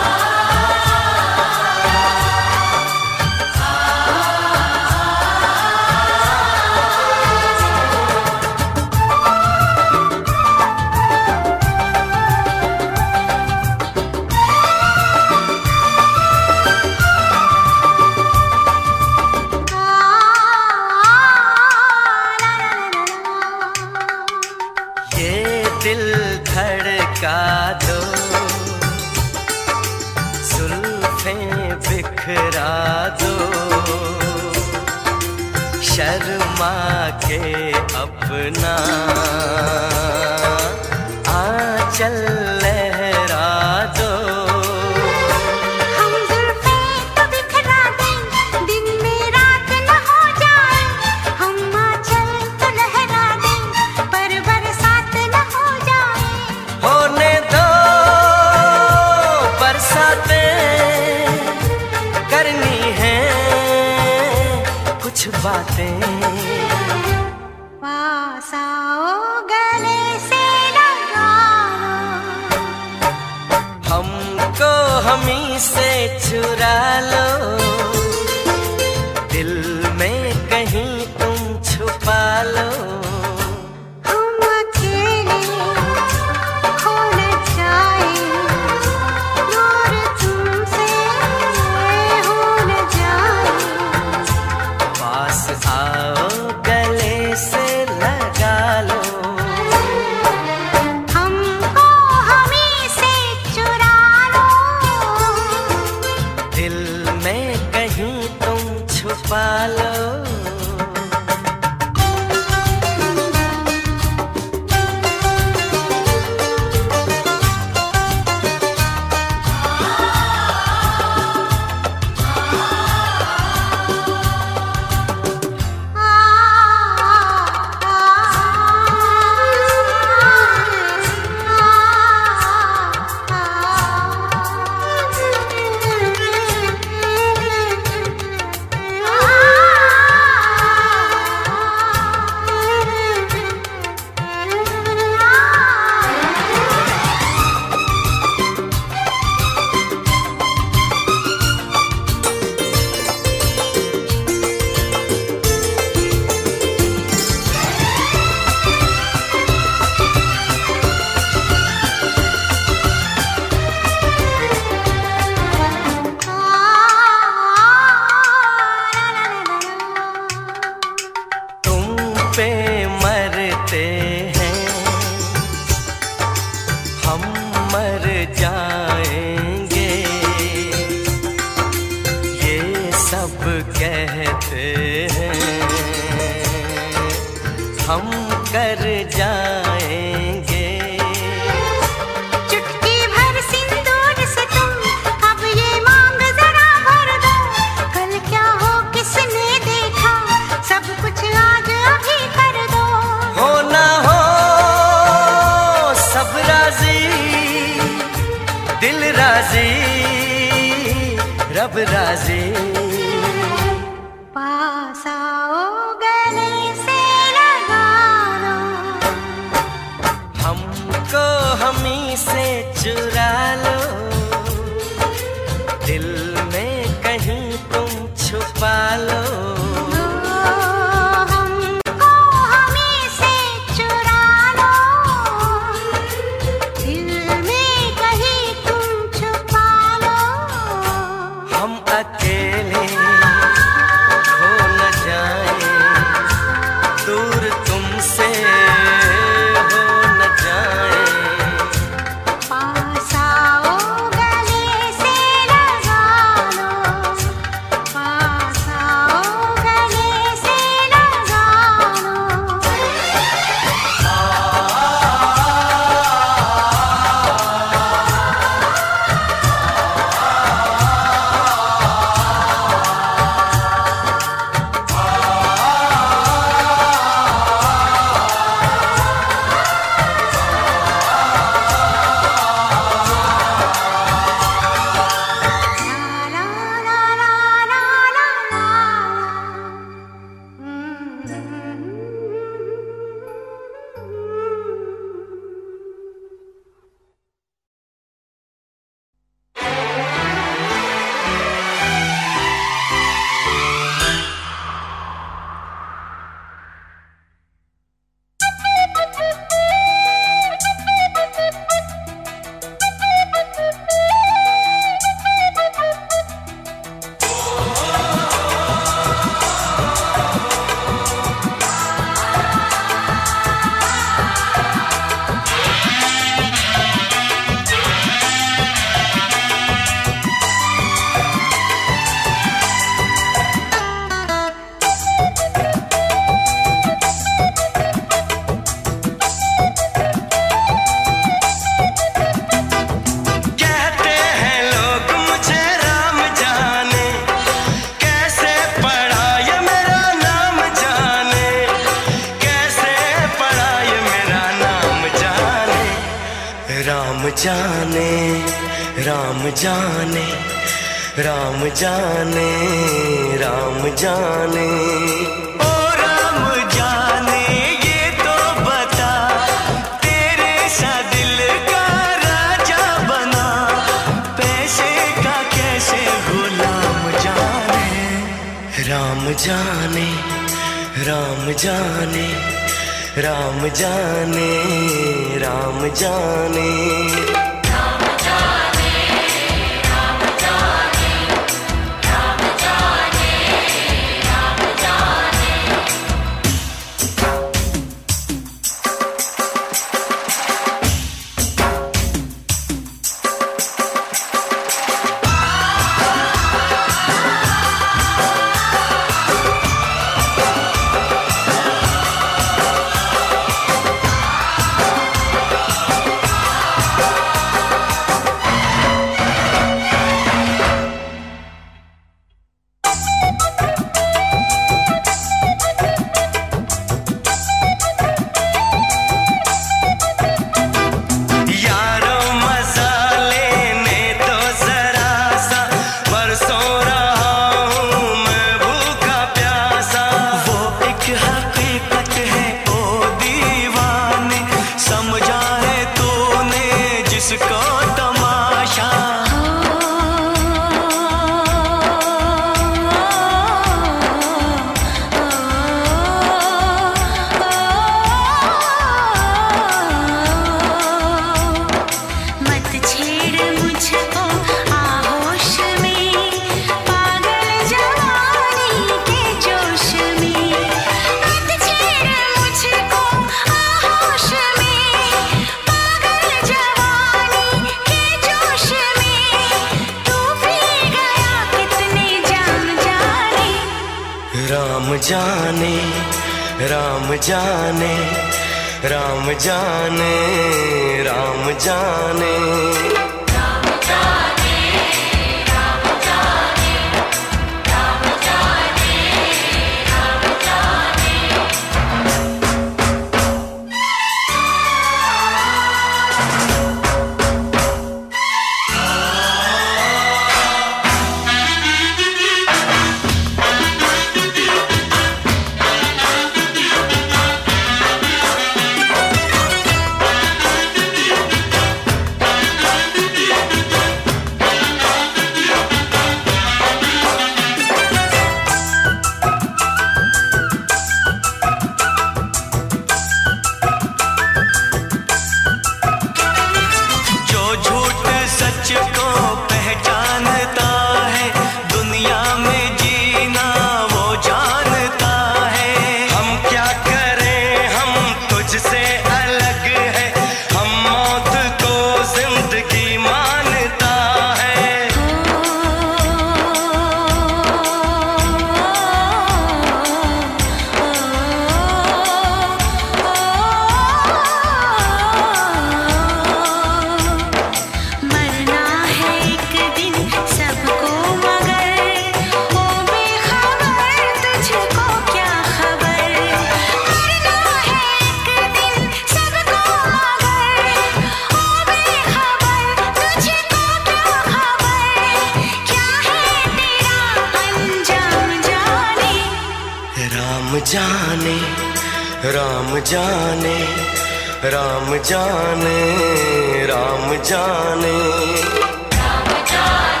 राम जाने। राम जाने।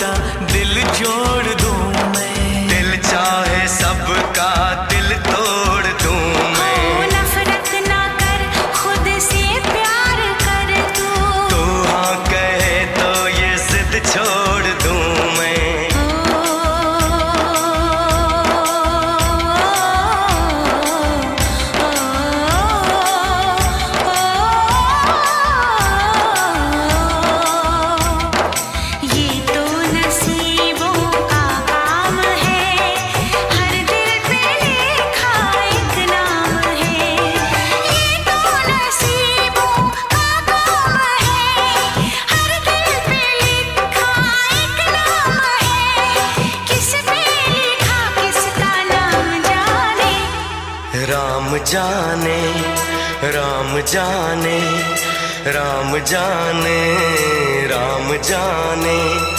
दिल जोड़ जाने राम जाने।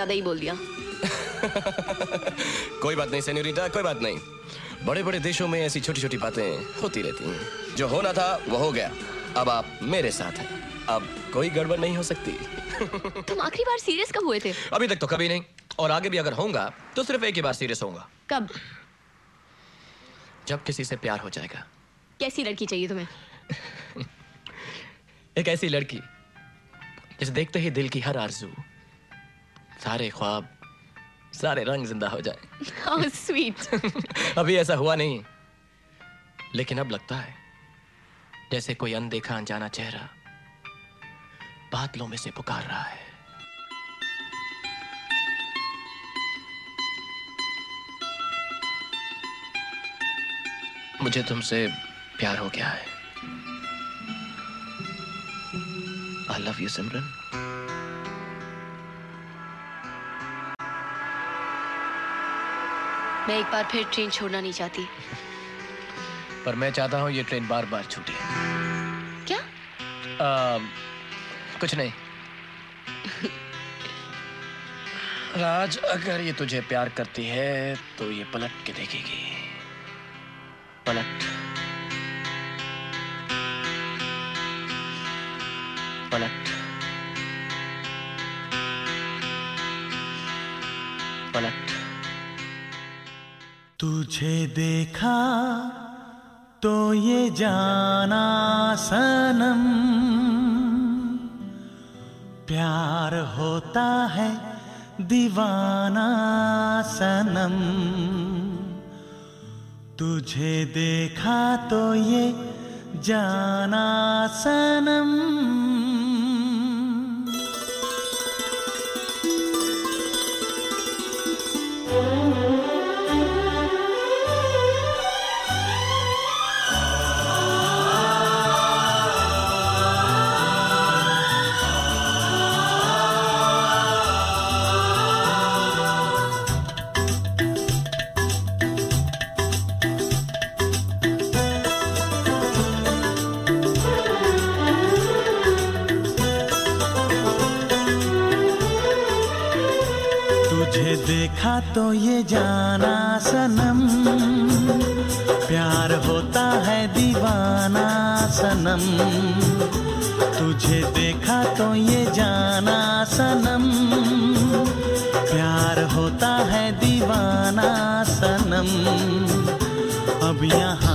ज़्यादा ही बोल दिया। कोई बात नहीं सेन्योरिटा कोई बात नहीं। बड़े बड़े देशों में ऐसी छोटी छोटी बातें होती रहती हैं। जो होना था वो हो गया। अब आप मेरे साथ हैं। अब कोई गड़बड़ नहीं हो सकती। तुम आखिरी बार सीरियस कब हुए थे? अभी तक तो कभी नहीं। और आगे भी अगर होऊँगा तो सिर्फ़ एक ही बार सीरियस होऊँगा। कब? जब किसी से प्यार हो जाएगा। कैसी लड़की चाहिए तुम्हें? एक ऐसी लड़की जिसे देखते ही दिल की हर आरज़ू सारे ख्वाब सारे रंग ज़िंदा हो जाए। स्वीट अभी ऐसा हुआ नहीं लेकिन अब लगता है जैसे कोई अनदेखा अनजाना चेहरा बादलों में से पुकार रहा है। मुझे तुमसे प्यार हो गया है। आई लव यू सिमरन मैं एक बार फिर ट्रेन छोड़ना नहीं चाहती। पर मैं चाहता हूँ ये ट्रेन बार बार छूटे। क्या? आ, कुछ नहीं। राज अगर ये तुझे प्यार करती है तो ये पलट के देखेगी। पलट। पलट। पलट। तुझे देखा तो ये जाना सनम। प्यार होता है दीवाना सनम। तुझे देखा तो ये जाना सनम। देखा तो ये जाना सनम। प्यार होता है दीवाना सनम। तुझे देखा तो ये जाना सनम। प्यार होता है दीवाना सनम। अब यहाँ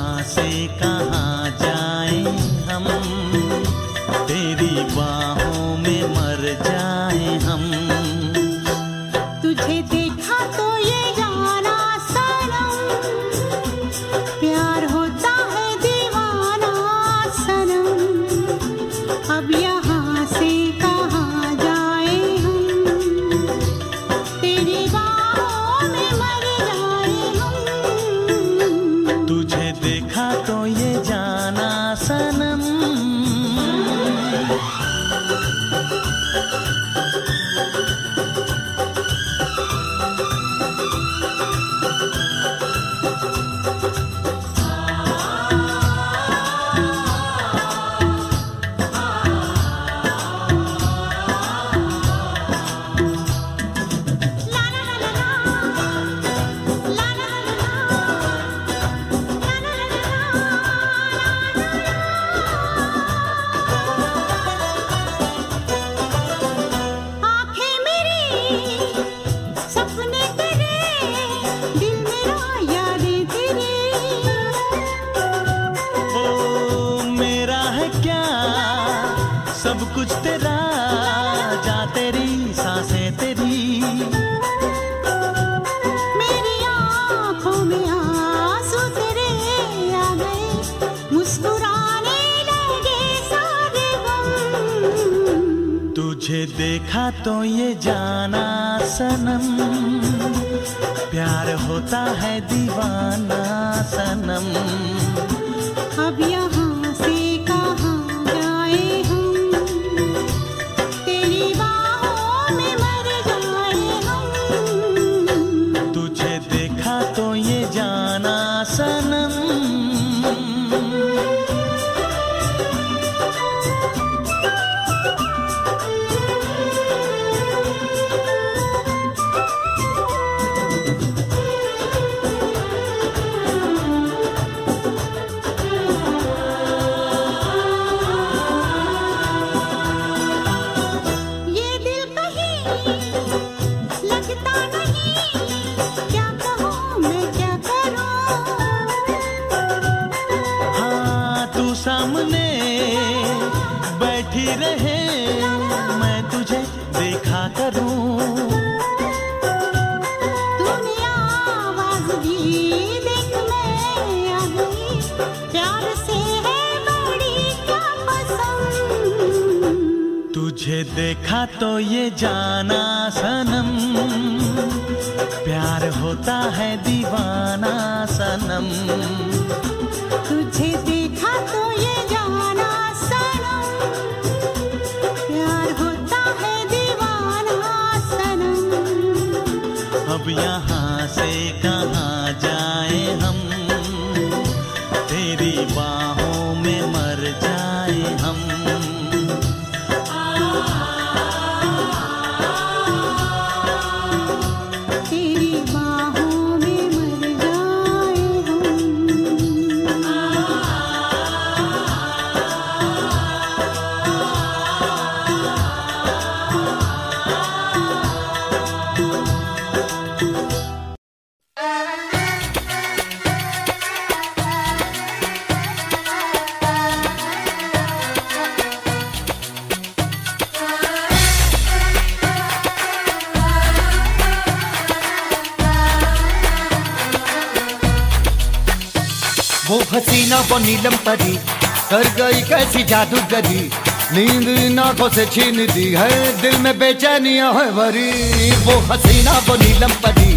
नींद इन को से छीन दी है, दिल में बेचैनिया है भरी। वो हसीना, वो नीलम पड़ी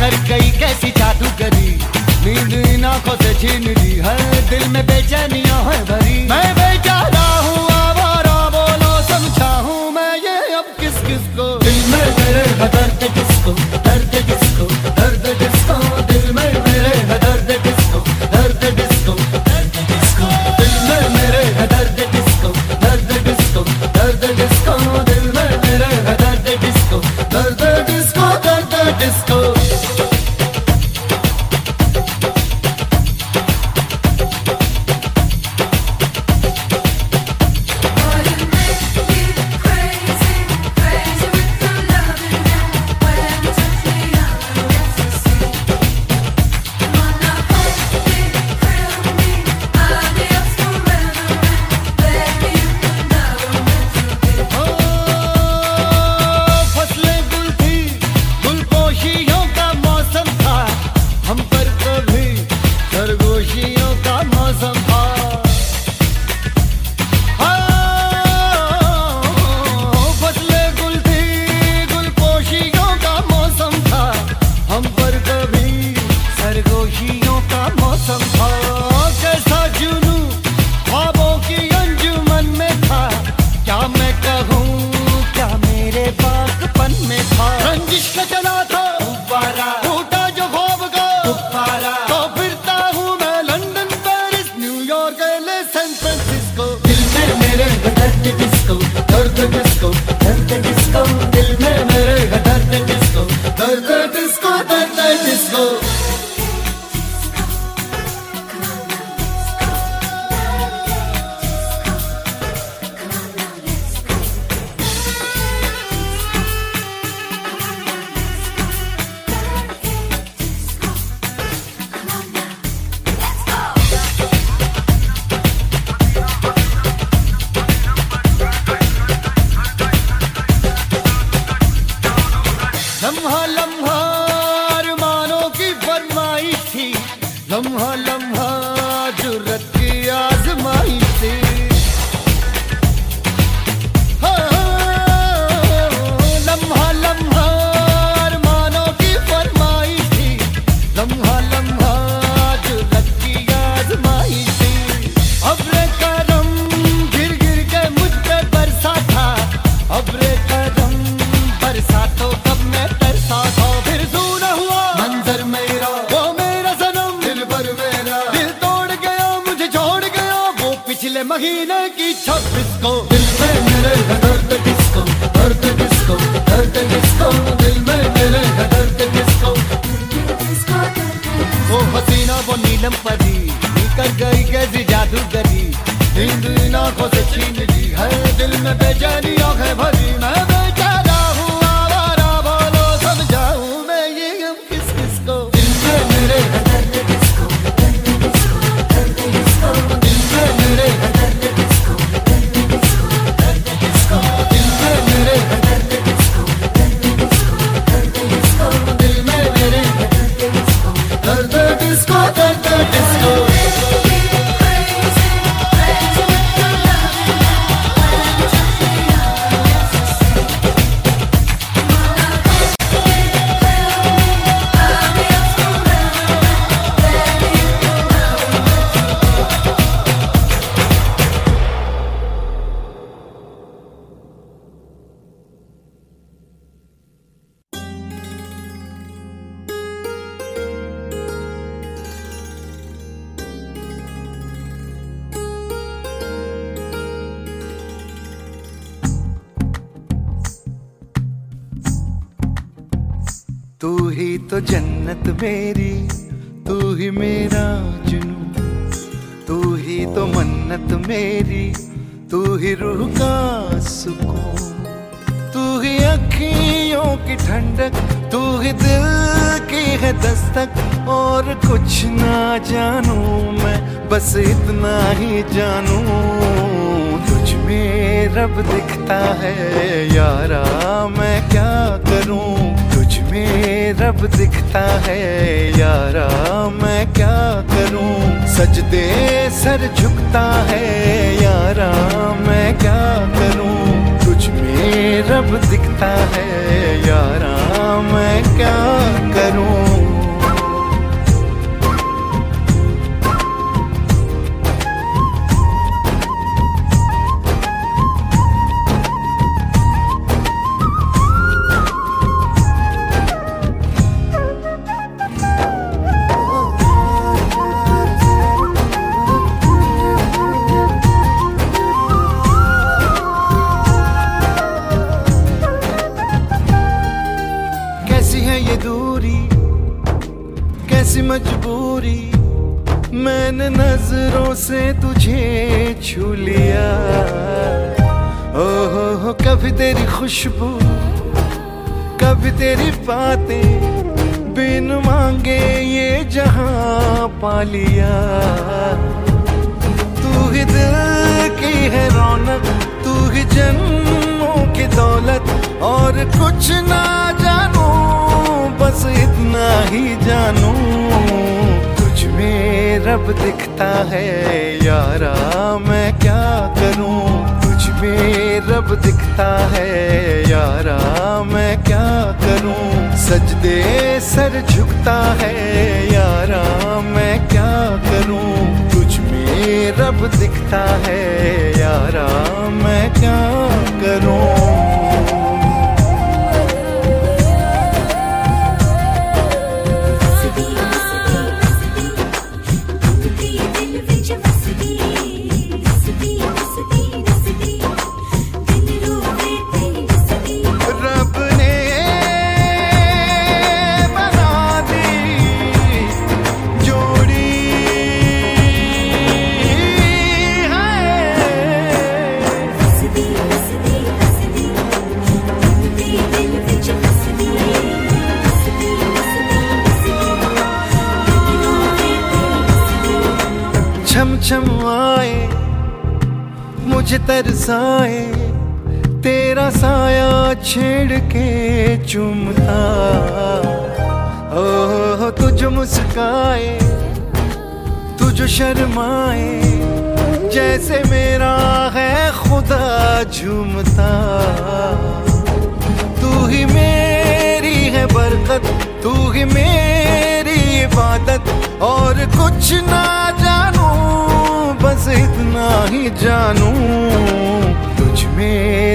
कर गई कैसी जादू करी नींद नाखों से छीन दी है, दिल में बेचैनिया है भरी। मैं बेचारा हूँ, आवारा बोलो समझा हूँ मैं ये अब किस किस को? दिल में तेरे किसको दर्द के किसको, बदर के किसको, दिल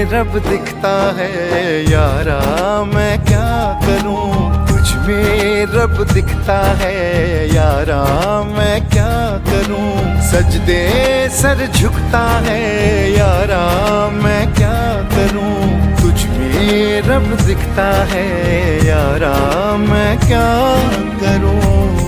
रब दिखता है, यारा मैं क्या करूँ? तुझ में रब दिखता है, यारा मैं क्या करूँ? सजदे सर झुकता है, यारा मैं क्या करूँ? तुझ में रब दिखता है, यारा मैं क्या करूँ?